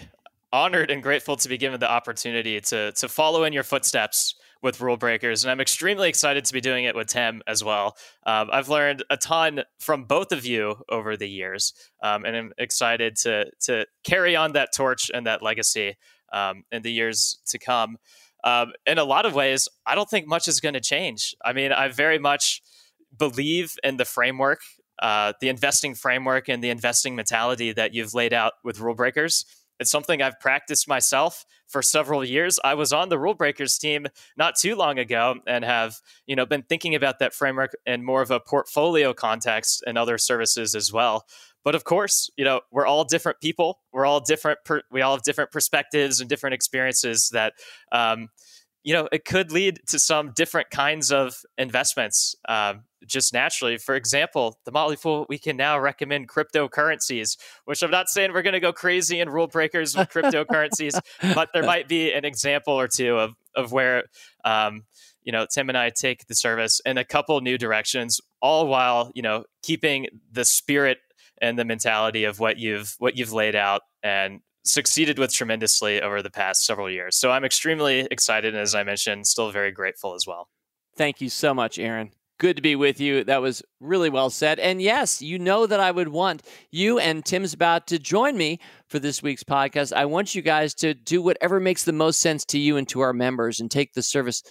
Speaker 3: honored and grateful to be given the opportunity to to follow in your footsteps with rule breakers and i'm extremely excited to be doing it with tim as well um, i've learned a ton from both of you over the years um, and i'm excited to to carry on that torch and that legacy um, in the years to come um, in a lot of ways i don't think much is going to change i mean i very much believe in the framework uh, the investing framework and the investing mentality that you've laid out with rule breakers it's something I've practiced myself for several years. I was on the Rule Breakers team not too long ago and have, you know, been thinking about that framework in more of a portfolio context and other services as well. But of course, you know, we're all different people. We're all different. Per- we all have different perspectives and different experiences that, um, you know, it could lead to some different kinds of investments um, just naturally. For example, the Motley Fool, we can now recommend cryptocurrencies, which I'm not saying we're going to go crazy and rule breakers with cryptocurrencies, but there might be an example or two of, of where, um, you know, Tim and I take the service in a couple new directions, all while, you know, keeping the spirit and the mentality of what you've what you've laid out and succeeded with tremendously over the past several years. So I'm extremely excited. And as I mentioned, still very grateful as well.
Speaker 1: Thank you so much, Aaron. Good to be with you. That was really well said. And yes, you know that I would want you and Tim's about to join me for this week's podcast. I want you guys to do whatever makes the most sense to you and to our members and take the service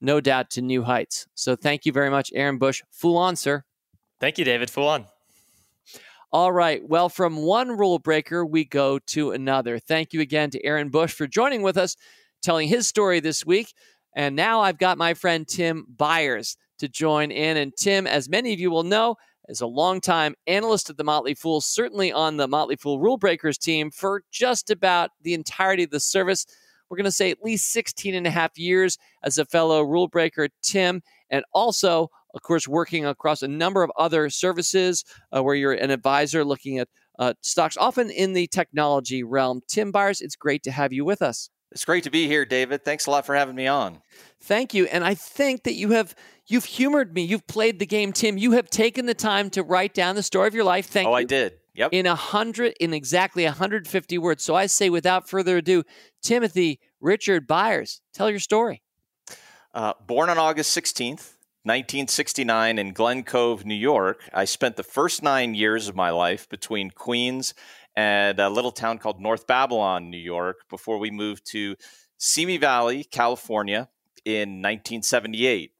Speaker 1: no doubt, to new heights. So thank you very much, Aaron Bush. Full on, sir.
Speaker 3: Thank you, David. Full on.
Speaker 1: All right. Well, from one rule breaker, we go to another. Thank you again to Aaron Bush for joining with us, telling his story this week. And now I've got my friend Tim Beyers to join in. And Tim, as many of you will know, is a longtime analyst at the Motley Fool, certainly on the Motley Fool Rule Breakers team for just about the entirety of the service. We're going to say at least 16 and a half years as a fellow rule breaker, Tim, and also, of course, working across a number of other services uh, where you're an advisor looking at uh, stocks, often in the technology realm. Tim Beyers, it's great to have you with us.
Speaker 4: It's great to be here, David. Thanks a lot for having me on.
Speaker 1: Thank you. And I think that you have you've humored me. You've played the game, Tim. You have taken the time to write down the story of your life. Thank you.
Speaker 4: oh,
Speaker 1: you.
Speaker 4: I did. Yep.
Speaker 1: In a hundred, in exactly 150 words. So I say, without further ado, Timothy Richard Beyers, tell your story.
Speaker 4: Uh, born on August 16th, 1969, in Glen Cove, New York, I spent the first nine years of my life between Queens and a little town called North Babylon, New York, before we moved to Simi Valley, California in 1978.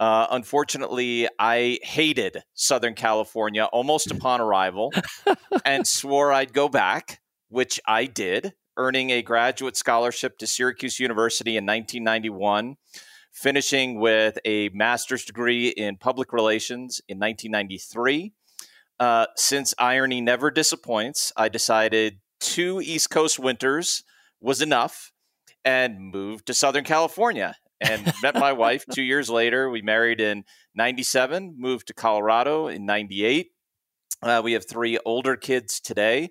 Speaker 4: Uh, unfortunately, I hated Southern California almost upon arrival and swore I'd go back, which I did, earning a graduate scholarship to Syracuse University in 1991, finishing with a master's degree in public relations in 1993. Uh, since irony never disappoints, I decided two East Coast winters was enough and moved to Southern California and met my wife two years later. We married in 97, moved to Colorado in 98. Uh, we have three older kids today.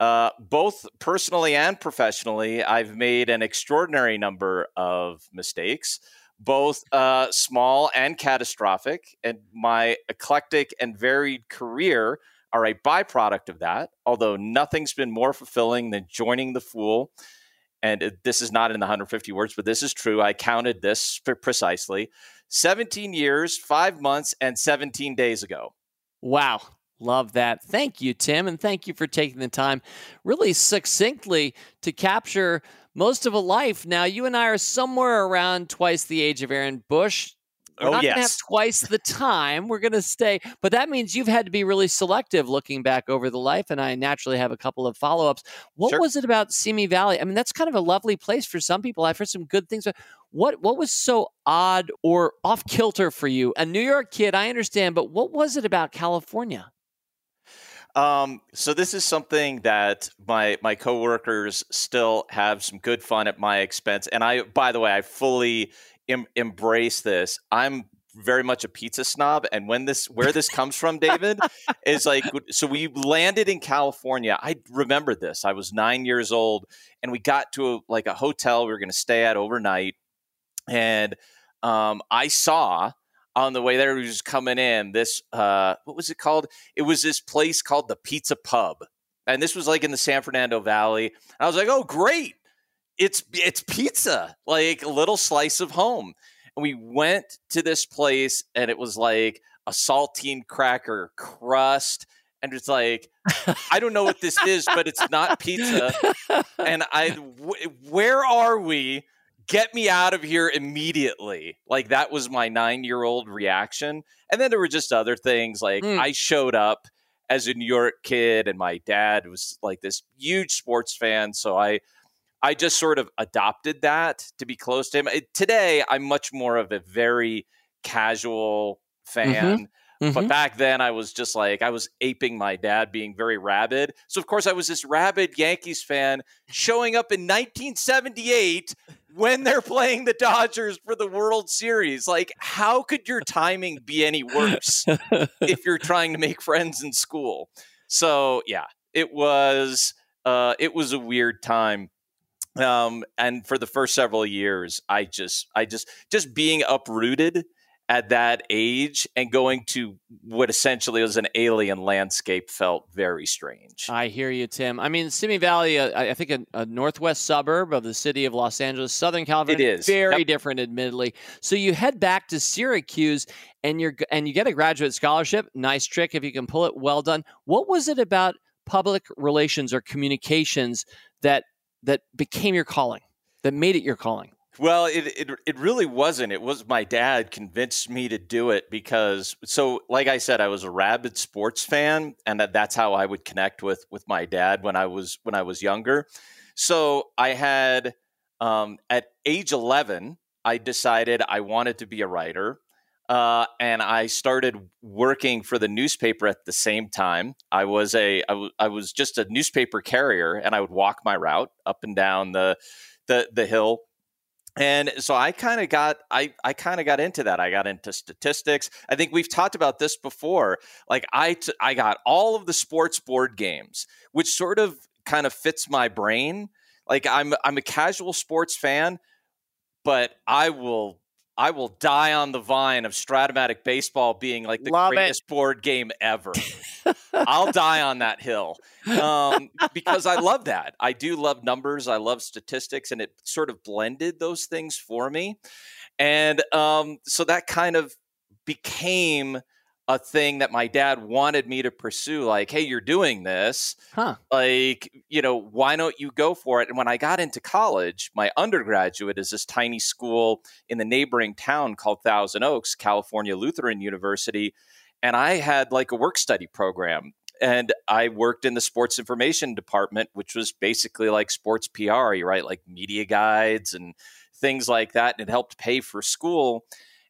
Speaker 4: Uh, both personally and professionally, I've made an extraordinary number of mistakes, both uh, small and catastrophic. And my eclectic and varied career are a byproduct of that, although nothing's been more fulfilling than joining the Fool and this is not in the 150 words, but this is true. I counted this precisely 17 years, five months, and 17 days ago.
Speaker 1: Wow. Love that. Thank you, Tim. And thank you for taking the time really succinctly to capture most of a life. Now, you and I are somewhere around twice the age of Aaron Bush. We're
Speaker 4: oh,
Speaker 1: not
Speaker 4: yes.
Speaker 1: going to have twice the time. We're going to stay. But that means you've had to be really selective looking back over the life. And I naturally have a couple of follow ups. What
Speaker 4: Sure.
Speaker 1: was it about Simi Valley? I mean, that's kind of a lovely place for some people. I've heard some good things. What, what was so odd or off kilter for you? A New York kid, I understand, but what was it about California?
Speaker 4: Um, so this is something that my my coworkers still have some good fun at my expense, and I, by the way, I fully em- embrace this. I'm very much a pizza snob, and when this where this comes from, David, is like so we landed in California. I remember this. I was nine years old, and we got to a, like a hotel we were going to stay at overnight, and um, I saw on the way there, we was coming in. This uh, what was it called? It was this place called the Pizza Pub, and this was like in the San Fernando Valley. I was like, oh great, it's it's pizza, like a little slice of home. And we went to this place, and it was like a saltine cracker crust. And it's like, I don't know what this is, but it's not pizza. And I, where are we? Get me out of here immediately. Like that was my nine year old reaction. And then there were just other things. Like
Speaker 1: Mm.
Speaker 4: I showed up as a New York kid, and my dad was like this huge sports fan. So I, I just sort of adopted that to be close to him. It- today, I'm much more of a very casual fan. But
Speaker 1: Mhm.
Speaker 4: back then, I was just like, I was aping my dad being very rabid. So, of course, I was this rabid Yankees fan showing up in 1978 when they're playing the Dodgers for the World Series. Like, how could your timing be any worse if you're trying to make friends in school? So, yeah, it was. Uh, it was a weird time um, and for the first several years i just i just just being uprooted at that age and going to what essentially was an alien landscape felt very strange
Speaker 1: I hear you, Tim. I mean, Simi Valley, uh, I think a, a northwest suburb of the city of Los Angeles, Southern California.
Speaker 4: It is.
Speaker 1: very
Speaker 4: Yep.
Speaker 1: different, admittedly. So you head back to Syracuse, and you're and you get a graduate scholarship. Nice trick if you can pull it. Well done. What was it about public relations or communications that that became your calling, that made it your calling?
Speaker 4: Well, it, it it really wasn't. It was my dad convinced me to do it because so like I said, I was a rabid sports fan, and that, that's how I would connect with with my dad when I was when I was younger. So I had um, at age eleven, I decided I wanted to be a writer. Uh, and I started working for the newspaper at the same time. I was a I, w- I was just a newspaper carrier, and I would walk my route up and down the the the hill and so i kind of got i i kind of got into that. I got into statistics. I think we've talked about this before. Like I, t- I got all of the sports board games which sort of kind of fits my brain. Like i'm i'm a casual sports fan but i will I will die on the vine of Strat-O-Matic baseball being like the
Speaker 1: Love
Speaker 4: greatest
Speaker 1: it.
Speaker 4: board game ever. I'll die on that hill um, because I love that. I do love numbers. I love statistics, and it sort of blended those things for me. And um, so that kind of became a thing that my dad wanted me to pursue like hey you're doing this
Speaker 1: Huh.
Speaker 4: like you know why don't you go for it and when i got into college my undergraduate is this tiny school in the neighboring town called thousand oaks california lutheran university and i had like a work study program and i worked in the sports information department which was basically like sports pr you write like media guides and things like that and it helped pay for school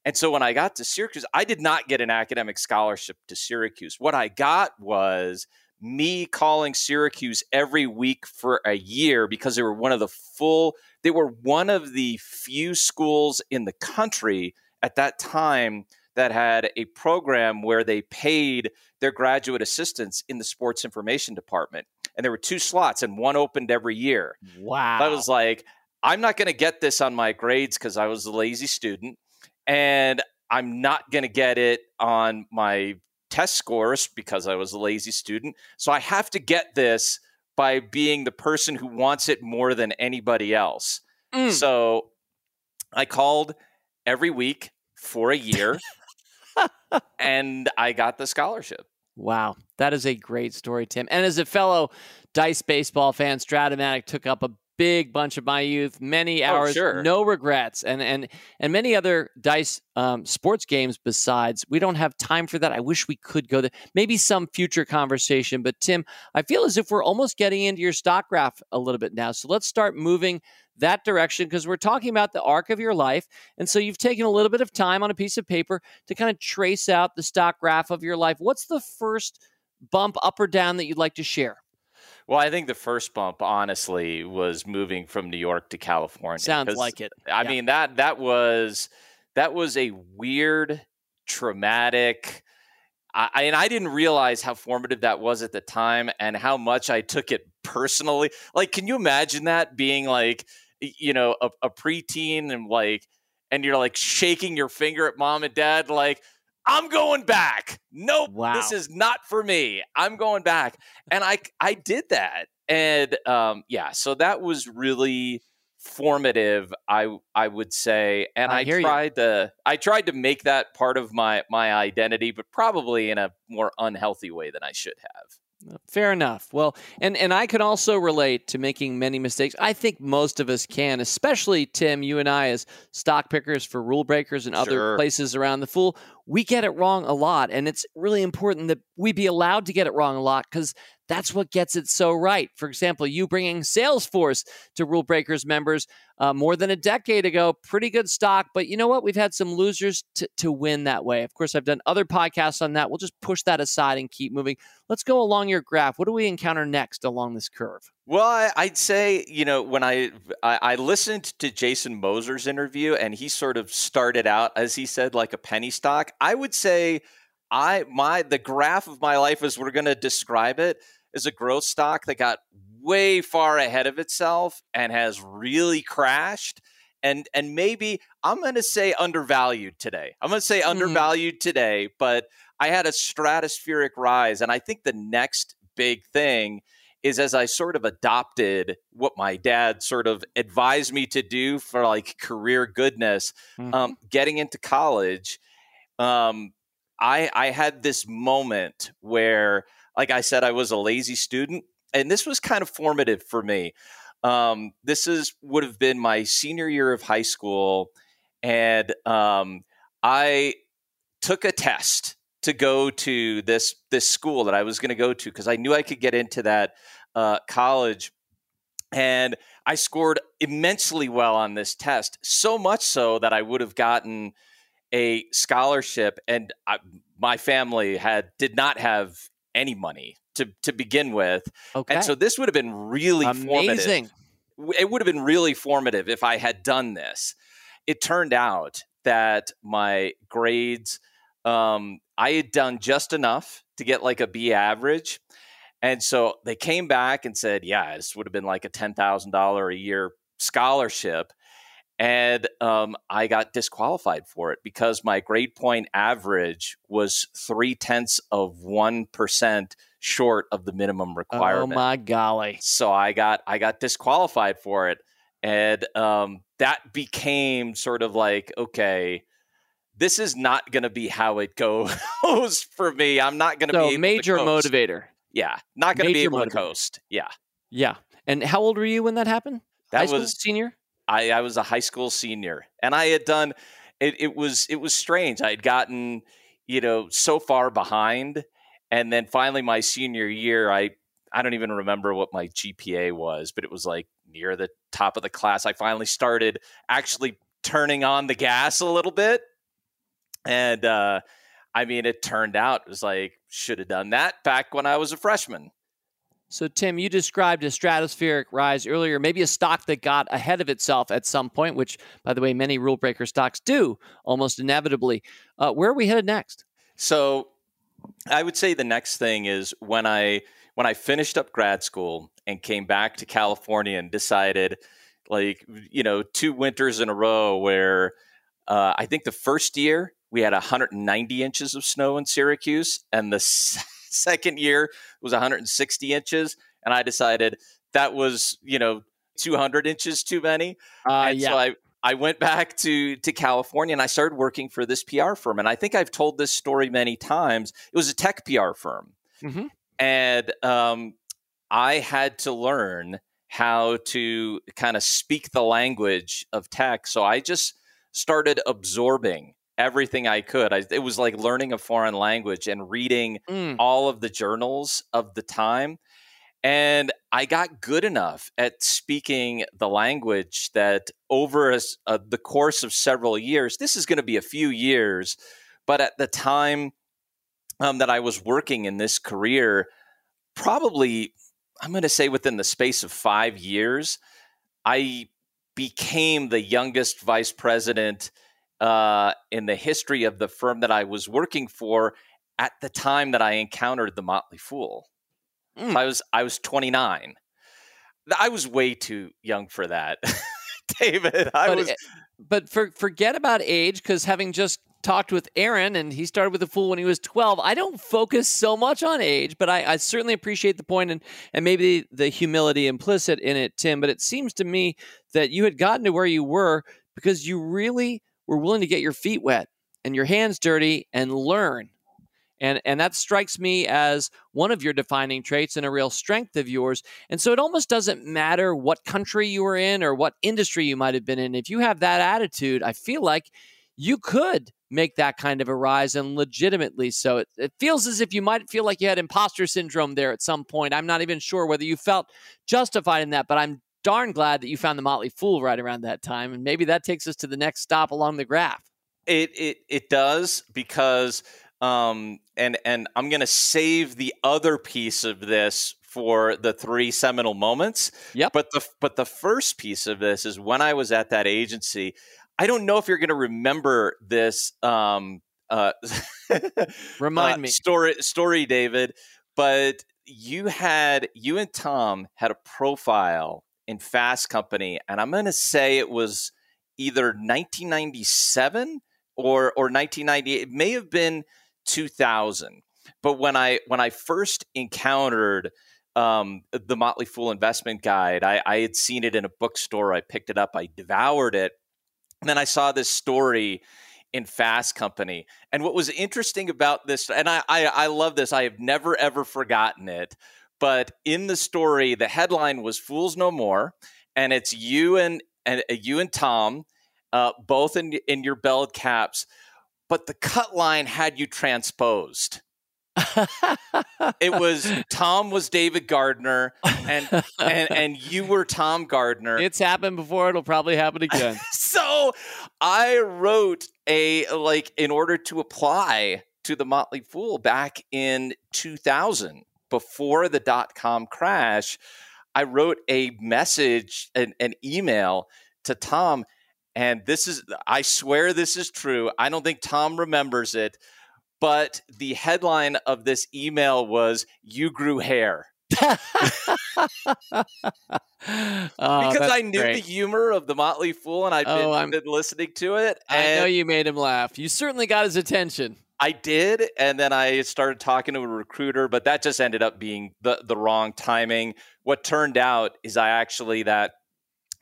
Speaker 4: and so when I got to Syracuse, I did not get an academic scholarship to Syracuse. What I got was me calling Syracuse every week for a year because they were one of the full, they were one of the few schools in the country at that time that had a program where they paid their graduate assistants in the sports information department. And there were two slots, and one opened every year.
Speaker 1: Wow.
Speaker 4: I was like, I'm not going to get this on my grades because I was a lazy student and I'm not going to get it on my test scores because I was a lazy student. So I have to get this by being the person who wants it more than anybody else.
Speaker 1: Mm.
Speaker 4: So I called every week for a year and I got the scholarship.
Speaker 1: Wow, that is a great story, Tim. And as a fellow Dice baseball fan, Strat-O-Matic took up a big bunch of my youth, many
Speaker 4: Oh,
Speaker 1: hours,
Speaker 4: sure.
Speaker 1: no regrets, and and and many other dice um, sports games. Besides, we don't have time for that. I wish we could go there. Maybe some future conversation. But Tim, I feel as if we're almost getting into your stock graph a little bit now. So let's start moving that direction because we're talking about the arc of your life, and so you've taken a little bit of time on a piece of paper to kind of trace out the stock graph of your life. What's the first bump up or down that you'd like to share?
Speaker 4: Well, I think the first bump, honestly, was moving from New York to California.
Speaker 1: Sounds like it.
Speaker 4: I
Speaker 1: Yeah.
Speaker 4: mean that that was that was a weird, traumatic. I, I- and I didn't realize how formative that was at the time, and how much I took it personally. Like, can you imagine that being like, you know, a, a preteen and like, and you're like shaking your finger at mom and dad, like, I'm going back. Nope,
Speaker 1: Wow.
Speaker 4: this is not for me. I'm going back, and I I did that, and um, yeah, so that was really formative i i would say and
Speaker 1: I
Speaker 4: i,
Speaker 1: hear you.
Speaker 4: tried to i tried to make that part of my my identity but probably in a more unhealthy way than i should have
Speaker 1: Fair enough. Well, and and I can also relate to making many mistakes. I think most of us can, especially Tim, you and I as stock pickers for rule breakers and other
Speaker 4: Sure.
Speaker 1: places around the fool, we get it wrong a lot, and it's really important that we be allowed to get it wrong a lot because that's what gets it so right. For example, you bringing Salesforce to Rule Breakers members uh, more than a decade ago, pretty good stock. But you know what? We've had some losers to, to win that way. Of course, I've done other podcasts on that. We'll just push that aside and keep moving. Let's go along your graph. What do we encounter next along this curve?
Speaker 4: well i'd say you know when I i listened to jason moser's interview and he sort of started out as he said like a penny stock i would say i my the graph of my life as we're going to describe it is a growth stock that got way far ahead of itself and has really crashed and and maybe i'm going to say undervalued today. I'm going to say undervalued today but i had a stratospheric rise and i think the next big thing is as i sort of adopted what my dad sort of advised me to do for like career goodness um, getting into college um, I, I had this moment where like i said i was a lazy student and this was kind of formative for me. Um, this is would have been my senior year of high school, and um, I took a test to go to this this school that I was going to go to because I knew I could get into that uh, college, and I scored immensely well on this test, so much so that I would have gotten a scholarship, and I, my family had did not have any money to to begin with,
Speaker 1: Okay.
Speaker 4: and so this would have been really formative
Speaker 1: Amazing.
Speaker 4: it would have been really formative if I had done this. It turned out that my grades, um, I had done just enough to get like a B average. And so they came back and said, yeah, this would have been like a $10,000 a year scholarship. And um, I got disqualified for it because my grade point average was three tenths of 1% short of the minimum requirement.
Speaker 1: Oh my golly.
Speaker 4: so I got I got disqualified for it, and um, that became sort of like okay, this is not going to be how it goes for me. I'm not going to be
Speaker 1: So major
Speaker 4: to
Speaker 1: motivator.
Speaker 4: Yeah, not going to be able to
Speaker 1: motivator.
Speaker 4: coast. Yeah,
Speaker 1: Yeah. And how old were you when that happened?
Speaker 4: That
Speaker 1: school
Speaker 4: was
Speaker 1: senior.
Speaker 4: I, I was a high school senior, and I had done it. It was it was strange. I had gotten you know so far behind, and then finally my senior year, I I don't even remember what my GPA was, but it was like near the top of the class. I finally started actually turning on the gas a little bit, and uh, I mean, it turned out it was like should have done that back when I was a freshman.
Speaker 1: So, Tim, you described a stratospheric rise earlier, maybe a stock that got ahead of itself at some point, which, by the way, many rule breaker stocks do almost inevitably. Uh, where are we headed next?
Speaker 4: So I would say the next thing is when I when I finished up grad school and came back to California and decided like you know two winters in a row where uh, I think the first year we had 190 inches of snow in Syracuse and the second year was 160 inches and I decided that was you know 200 inches too many
Speaker 1: Uh,
Speaker 4: and so I, I went back to to California and I started working for this PR firm. And I think I've told this story many times. It was a tech PR firm,
Speaker 1: Mhm.
Speaker 4: and um, I had to learn how to kind of speak the language of tech. So I just started absorbing everything I could. I, it was like learning a foreign language and reading
Speaker 1: Mm.
Speaker 4: all of the journals of the time. And I got good enough at speaking the language that over a s- uh, the course of several years, this is going to be a few years, but at the time um, that I was working in this career, probably, I'm going to say within the space of five years, I became the youngest vice president uh, in the history of the firm that I was working for at the time that I encountered the Motley Fool.
Speaker 1: Mm.
Speaker 4: I was I was 29. I was way too young for that, David. I
Speaker 1: but,
Speaker 4: was
Speaker 1: but for, forget about age, because having just talked with Aaron and he started with the fool when he was 12, I don't focus so much on age, but I, I certainly appreciate the point and, and maybe the humility implicit in it, Tim. But it seems to me that you had gotten to where you were because you really were willing to get your feet wet and your hands dirty and learn. And, and that strikes me as one of your defining traits and a real strength of yours. And so it almost doesn't matter what country you were in or what industry you might have been in. If you have that attitude, I feel like you could make that kind of a rise and legitimately so. It, it feels as if you might feel like you had imposter syndrome there at some point. I'm not even sure whether you felt justified in that, but I'm darn glad that you found the Motley Fool right around that time. And maybe that takes us to the next stop along the graph.
Speaker 4: It it it does because um and and I'm going to save the other piece of this for the three seminal moments.
Speaker 1: Yep.
Speaker 4: But the but the first piece of this is when I was at that agency. I don't know if you're going to remember this um uh
Speaker 1: Remind
Speaker 4: uh,
Speaker 1: me.
Speaker 4: story story David, but you had you and Tom had a profile in Fast Company and I'm going to say it was either 1997 or or 1998 it may have been 2000 but when i when i first encountered um, the motley fool investment guide I, I had seen it in a bookstore i picked it up i devoured it and then i saw this story in fast company. And what was interesting about this and I, I i love this i have never ever forgotten it but in the story the headline was fools no more and it's you and and uh, you and Tom, uh, both in in your belled caps, but the cut line had you transposed. it was Tom was David Gardner and and and you were Tom Gardner.
Speaker 1: It's happened before, it'll probably happen again.
Speaker 4: so I wrote a like in order to apply to the Motley Fool back in 2000 before the dot com crash. I wrote a message, an, an email to Tom, and this is, I swear this is true. I don't think Tom remembers it, but the headline of this email was, You grew hair. oh, because I knew great. the humor of the Motley Fool and I've oh, been, oh, been listening to it.
Speaker 1: I know you made him laugh. You certainly got his attention.
Speaker 4: I did, and then I started talking to a recruiter, but that just ended up being the the wrong timing. What turned out is I actually that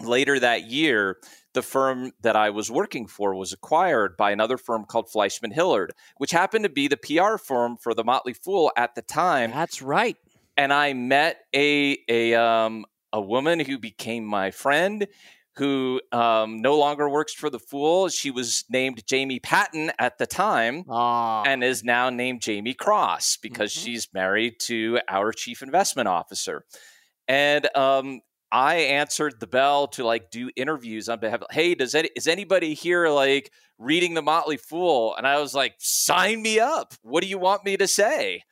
Speaker 4: later that year, the firm that I was working for was acquired by another firm called Fleishman Hillard, which happened to be the PR firm for the Motley Fool at the time.
Speaker 1: That's right.
Speaker 4: And I met a a um a woman who became my friend who um, no longer works for the Fool. She was named Jamie Patton at the time
Speaker 1: Aww.
Speaker 4: and is now named Jamie Cross because mm-hmm. she's married to our chief investment officer. And um, I answered the bell to like do interviews on behalf. Of, hey, does any, is anybody here like reading the Motley Fool? And I was like, sign me up. What do you want me to say?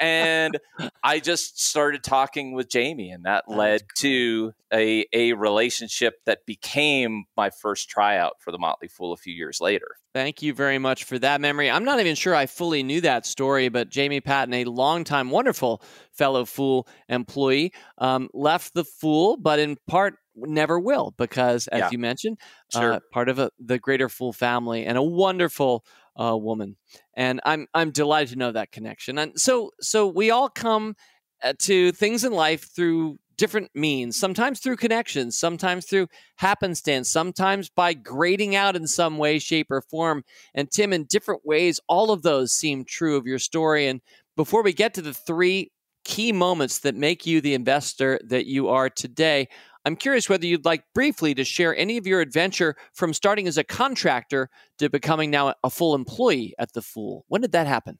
Speaker 4: And I just started talking with Jamie, and that That's led to a a relationship that became my first tryout for the Motley Fool a few years later.
Speaker 1: Thank you very much for that memory. I'm not even sure I fully knew that story, but Jamie Patton, a longtime wonderful fellow Fool employee, um, left the Fool, but in part never will because, as yeah. you mentioned, sure. uh, part of a, the greater Fool family and a wonderful uh, woman, and I'm I'm delighted to know that connection. And so so we all come uh, to things in life through different means, sometimes through connections, sometimes through happenstance, sometimes by grading out in some way, shape, or form. And Tim, in different ways, all of those seem true of your story. And before we get to the three key moments that make you the investor that you are today, I'm curious whether you'd like briefly to share any of your adventure from starting as a contractor to becoming now a full employee at The Fool. When did that happen?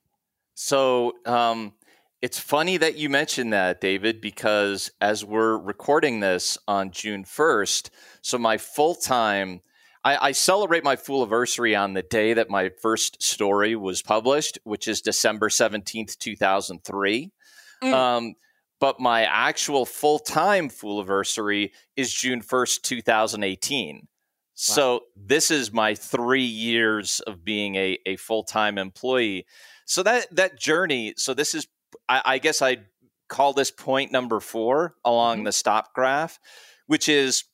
Speaker 4: So, um, it's funny that you mentioned that, David, because as we're recording this on June 1st, so my full time, I, I, celebrate my full anniversary on the day that my first story was published, which is December 17th, 2003. Mm. Um, but my actual full time anniversary is June 1st, 2018. Wow. So this is my three years of being a, a full time employee. So that that journey, so this is I, I guess I call this point number four along mm-hmm. the stock graph, which is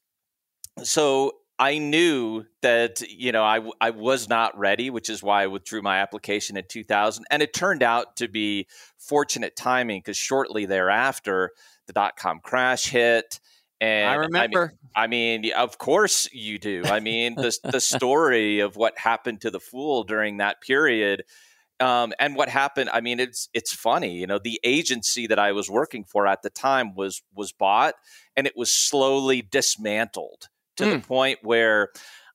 Speaker 4: so I knew that you know I I was not ready, which is why I withdrew my application in 2000, and it turned out to be fortunate timing because shortly thereafter the dot com crash hit. And
Speaker 1: I remember.
Speaker 4: I mean, I mean, of course you do. I mean, the the story of what happened to the fool during that period, um, and what happened. I mean, it's it's funny. You know, the agency that I was working for at the time was was bought, and it was slowly dismantled to mm. the point where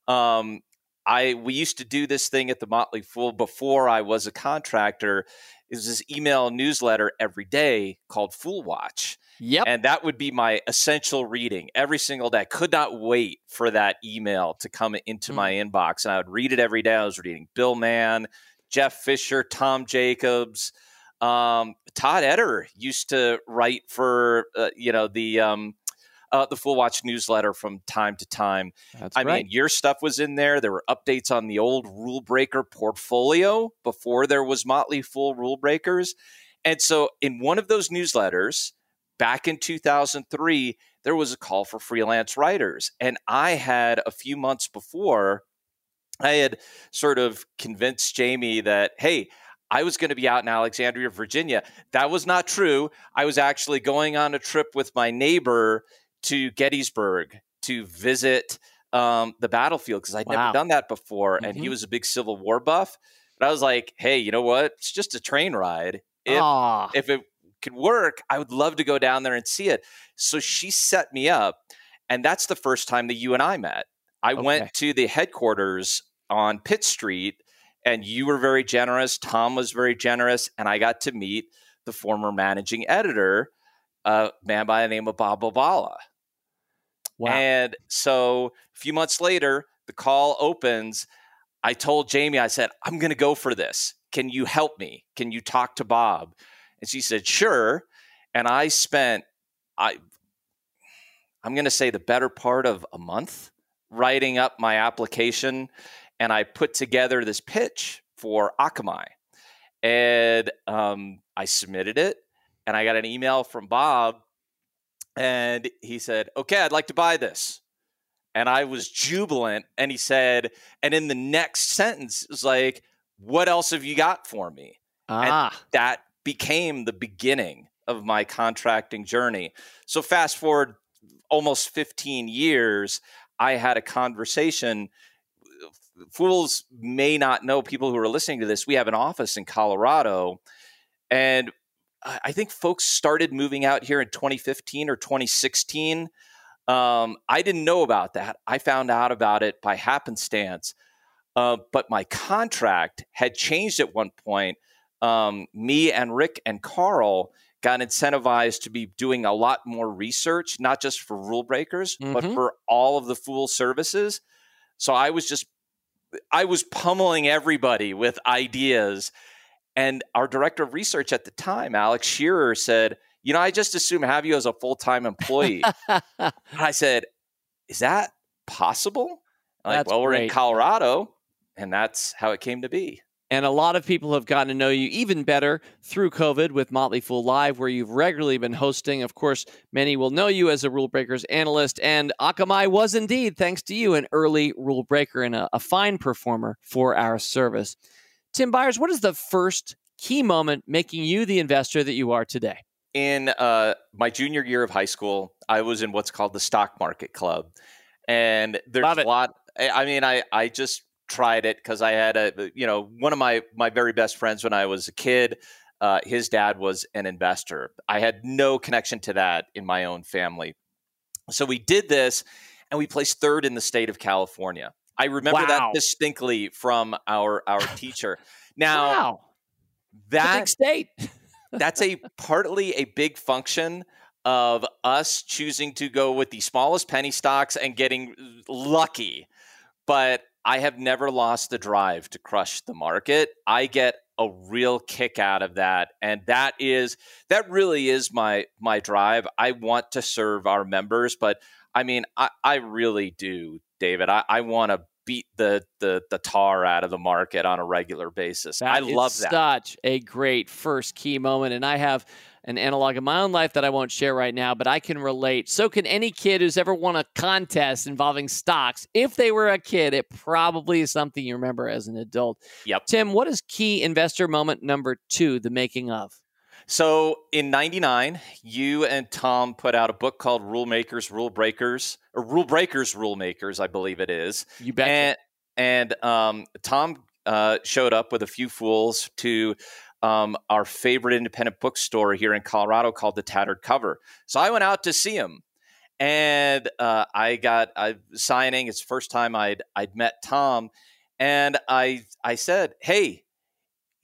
Speaker 4: um, I we used to do this thing at the Motley Fool before I was a contractor. It was this email newsletter every day called Fool Watch.
Speaker 1: Yep.
Speaker 4: And that would be my essential reading every single day. I could not wait for that email to come into mm. my inbox. And I would read it every day. I was reading Bill Mann, Jeff Fisher, Tom Jacobs. Um, Todd Eder used to write for, uh, you know, the um, uh, the Fool Watch newsletter from time to time.
Speaker 1: That's
Speaker 4: I
Speaker 1: right.
Speaker 4: mean, your stuff was in there. There were updates on the old Rule Breaker portfolio before there was Motley Fool Rule Breakers. And so, in one of those newsletters back in 2003, there was a call for freelance writers. And I had a few months before, I had sort of convinced Jamie that, hey, I was going to be out in Alexandria, Virginia. That was not true. I was actually going on a trip with my neighbor to Gettysburg to visit um, the battlefield because I'd wow. never done that before. Mm-hmm. And he mm-hmm. was a big Civil War buff. But I was like, hey, you know what? It's just a train ride. If, if it could work, I would love to go down there and see it. So she set me up. And that's the first time that you and I met. I
Speaker 1: Okay.
Speaker 4: went to the headquarters on Pitt Street, and you were very generous. Tom was very generous, and I got to meet the former managing editor, a man by the name of Bob Bobala.
Speaker 1: Wow.
Speaker 4: And so a few months later, the call opens. I told Jamie, I said, I'm going to go for this. Can you help me? Can you talk to Bob? And she said, sure. And I spent, I, I'm going to say the better part of a month writing up my application. And I put together this pitch for Akamai. And um, I submitted it. And I got an email from Bob and he said, "Okay, I'd like to buy this." And I was jubilant. And he said, and in the next sentence it was like, "What else have you got for me?"
Speaker 1: ah,
Speaker 4: That became the beginning of my contracting journey. So fast forward almost 15 years, I had a conversation. Fools may not know people who are listening to this. We have an office in Colorado, and I think folks started moving out here in 2015 or 2016. Um, I didn't know about that. I found out about it by happenstance. Uh, but my contract had changed at one point. Um, me and Rick and Carl got incentivized to be doing a lot more research, not just for rule breakers, but
Speaker 1: Mhm.
Speaker 4: for all of the Fool services. So I was just, I was pummeling everybody with ideas. And our director of research at the time, Alex Shearer, said, You know, I just assume have you as a full time employee. And I said, Is that possible? Like,
Speaker 1: That's
Speaker 4: well, we're in. Colorado, and that's how it came to be.
Speaker 1: And a lot of people have gotten to know you even better through COVID with Motley Fool Live, where you've regularly been hosting. Of course, many will know you as a Rule Breakers analyst, and Akamai was indeed, thanks to you, an early rule breaker and a, a fine performer for our service. Tim Beyers, what is the first key moment making you the investor that you are today?
Speaker 4: In uh, my junior year of high school, I was in what's called the stock market club, and there's a lot. I I mean, I I just tried it because I had a you know one of my my very best friends when I was a kid. Uh, his dad was an investor. I had no connection to that in my own family, so we did this, and we placed third in the state of California. I remember
Speaker 1: Wow.
Speaker 4: that distinctly from our our teacher. Now
Speaker 1: wow,
Speaker 4: that
Speaker 1: big state.
Speaker 4: that's a partly a big function of us choosing to go with the smallest penny stocks and getting lucky. But I have never lost the drive to crush the market. I get a real kick out of that and that is that really is my my drive. I want to serve our members, but I mean I, I really do, David. I, I want to beat the, the the tar out of the market on a regular basis. I love that.
Speaker 1: Such a great first key moment. And I have an analog in my own life that I won't share right now, but I can relate. So can any kid who's ever won a contest involving stocks. If they were a kid, it probably is something you remember as an adult.
Speaker 4: Yep.
Speaker 1: Tim, what is key investor moment number two, the making of?
Speaker 4: So in 99, you and Tom put out a book called Rule Makers, Rule Breakers, or Rule Breakers, Rule Makers, I believe it is.
Speaker 1: You bet.
Speaker 4: And, and um, Tom uh, showed up with a few fools to um, our favorite independent bookstore here in Colorado called The Tattered Cover. So I went out to see him. And uh, I got a signing. It's the first time I'd I'd met Tom, and I I said, "Hey,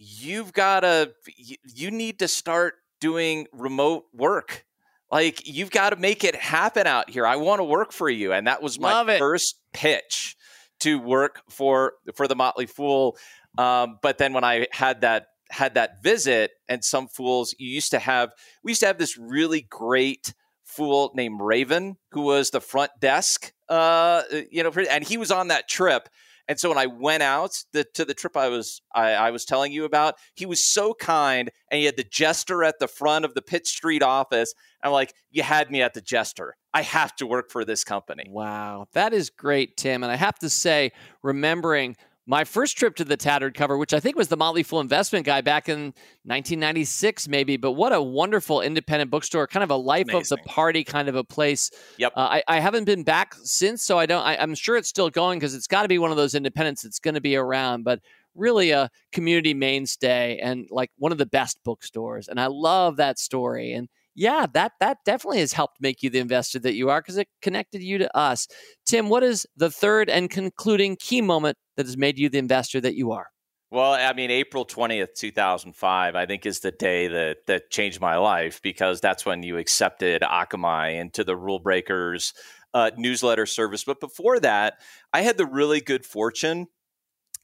Speaker 4: you've got to you, need to start doing remote work. Like you've got to make it happen out here. I want to work for you. And that was my first pitch to work for for the motley fool. Um, but then when i had that had that visit and some fools you used to have we used to have this really great fool named raven who was the front desk uh you know and he was on that trip and so when I went out the, to the trip I was I, I was telling you about, he was so kind, and he had the jester at the front of the Pitt Street office. I'm like, you had me at the jester. I have to work for this company.
Speaker 1: Wow, that is great, Tim. And I have to say, remembering my first trip to the Tattered Cover, which I think was the Motley Fool Investment Guide back in 1996, maybe, but what a wonderful independent bookstore, kind of a life of
Speaker 4: Amazing.
Speaker 1: the party kind of a place.
Speaker 4: Yep.
Speaker 1: Uh, I, I haven't been back since, so I don't. I, I'm sure it's still going because it's got to be one of those independents that's going to be around. But really, a community mainstay and like one of the best bookstores. And I love that story. And yeah, that that definitely has helped make you the investor that you are because it connected you to us. Tim, what is the third and concluding key moment that has made you the investor that you are?
Speaker 4: Well, I mean, April 20th, 2005, I think is the day that, that changed my life because that's when you accepted Akamai into the Rule Breakers uh, newsletter service. But before that, I had the really good fortune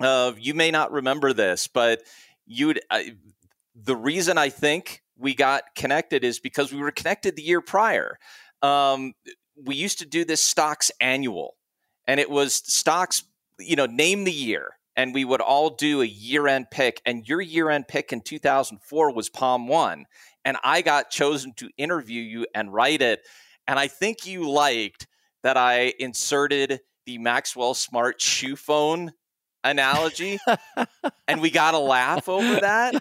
Speaker 4: of, you may not remember this, but you would, uh, the reason I think we got connected is because we were connected the year prior. Um, we used to do this stocks annual, and it was stocks, you know, name the year and we would all do a year end pick. And your year end pick in 2004 was Palm One. And I got chosen to interview you and write it. And I think you liked that I inserted the Maxwell Smart shoe phone analogy. and we got a laugh over that.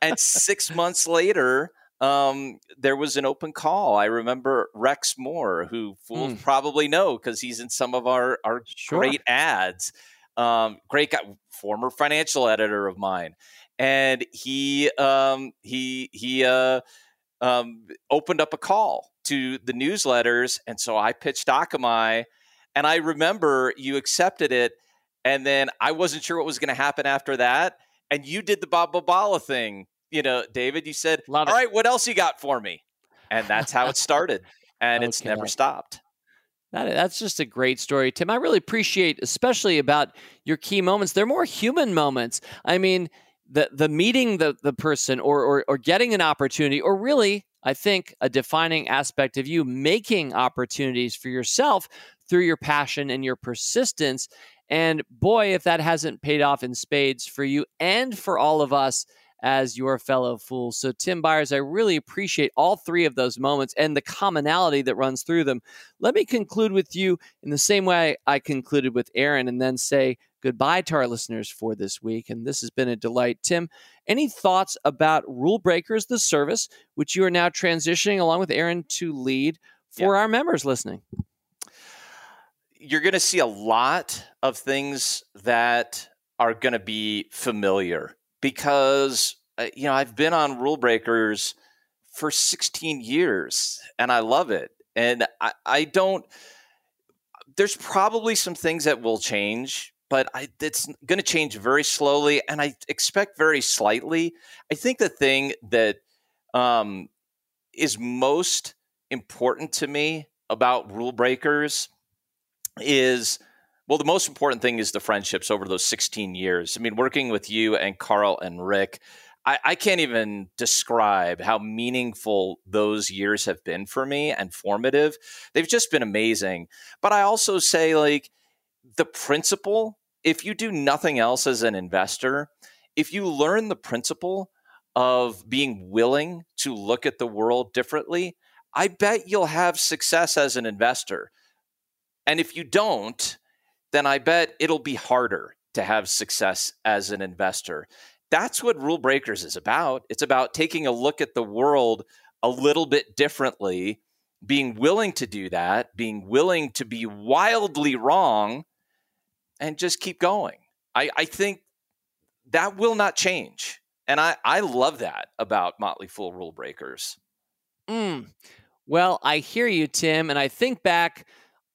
Speaker 4: And six months later, um, there was an open call. I remember Rex Moore, who fools mm. probably know because he's in some of our, our sure. great ads. Um, great guy, former financial editor of mine, and he um, he he uh, um, opened up a call to the newsletters, and so I pitched Akamai, and I remember you accepted it, and then I wasn't sure what was going to happen after that, and you did the Bob Bobala thing, you know, David. You said, "All right, what else you got for me?" And that's how it started, and okay. it's never stopped.
Speaker 1: That, that's just a great story, Tim. I really appreciate, especially about your key moments. They're more human moments. I mean, the the meeting the the person or, or or getting an opportunity, or really, I think a defining aspect of you making opportunities for yourself through your passion and your persistence. And boy, if that hasn't paid off in spades for you and for all of us as your fellow fools. So, Tim Beyers, I really appreciate all three of those moments and the commonality that runs through them. Let me conclude with you in the same way I concluded with Aaron and then say goodbye to our listeners for this week. And this has been a delight. Tim, any thoughts about Rule Breakers, the service, which you are now transitioning along with Aaron to lead for yeah. our members listening?
Speaker 4: You're going to see a lot of things that are going to be familiar because uh, you know I've been on Rule Breakers for 16 years and I love it. And I, I don't. There's probably some things that will change, but I, it's going to change very slowly, and I expect very slightly. I think the thing that um, is most important to me about rule breakers is well, the most important thing is the friendships over those 16 years. I mean, working with you and Carl and Rick, I, I, can't even describe how meaningful those years have been for me and formative. They've just been amazing. But I also say, like, the principle, if you do nothing else as an investor, if you learn the principle of being willing to look at the world differently, I bet you'll have success as an investor. And if you don't, then I bet it'll be harder to have success as an investor. That's what Rule Breakers is about. It's about taking a look at the world a little bit differently, being willing to do that, being willing to be wildly wrong, and just keep going. I, I think that will not change. And I, I love that about Motley Fool Rule Breakers.
Speaker 1: Mm. Well, I hear you, Tim. And I think back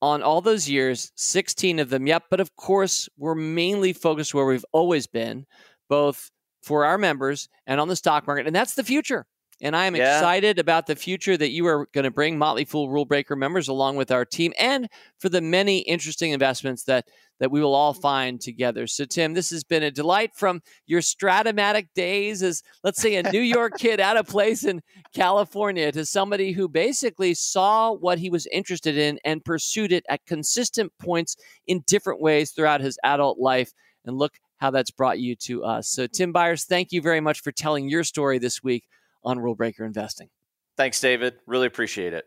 Speaker 1: on all those years, 16 of them, yep. But of course, we're mainly focused where we've always been, both for our members and on the stock market. And that's the future. And I am yeah. excited about the future that you are going to bring Motley Fool Rule Breaker members along with our team and for the many interesting investments that that we will all find together. So Tim, this has been a delight from your Strat-O-Matic days as let's say a New York kid out of place in California to somebody who basically saw what he was interested in and pursued it at consistent points in different ways throughout his adult life. And look how that's brought you to us. So Tim Beyers, thank you very much for telling your story this week on Rule Breaker Investing.
Speaker 4: Thanks, David. Really appreciate it.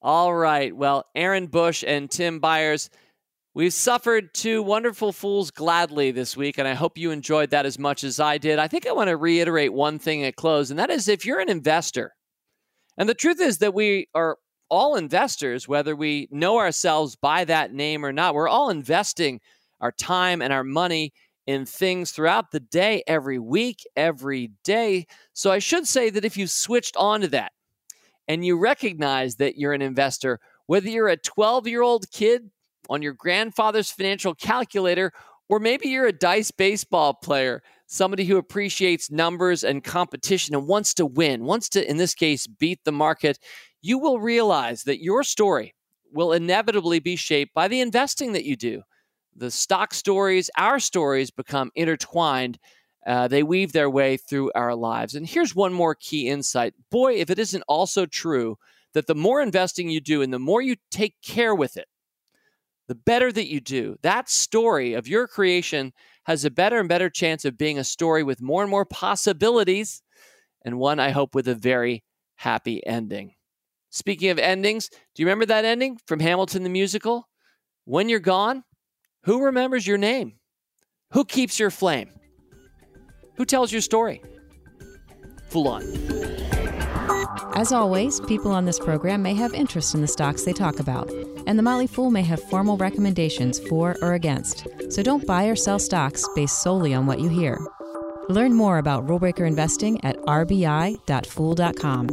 Speaker 1: All right. Well, Aaron Bush and Tim Beyers, we've suffered two wonderful fools gladly this week, and I hope you enjoyed that as much as I did. I think I want to reiterate one thing at close, and that is if you're an investor, and the truth is that we are all investors, whether we know ourselves by that name or not, we're all investing our time and our money in things throughout the day, every week, every day. So I should say that if you switched on to that and you recognize that you're an investor, whether you're a 12 year old kid on your grandfather's financial calculator, or maybe you're a dice baseball player, somebody who appreciates numbers and competition and wants to win, wants to, in this case, beat the market, you will realize that your story will inevitably be shaped by the investing that you do. The stock stories, our stories become intertwined. Uh, they weave their way through our lives. And here's one more key insight. Boy, if it isn't also true that the more investing you do and the more you take care with it, the better that you do. That story of your creation has a better and better chance of being a story with more and more possibilities, and one I hope with a very happy ending. Speaking of endings, do you remember that ending from Hamilton the musical? When you're gone, who remembers your name? Who keeps your flame? Who tells your story? Fool on.
Speaker 2: As always, people on this program may have interest in the stocks they talk about, and the Motley Fool may have formal recommendations for or against. So don't buy or sell stocks based solely on what you hear. Learn more about rule breaker investing at rbi.fool.com.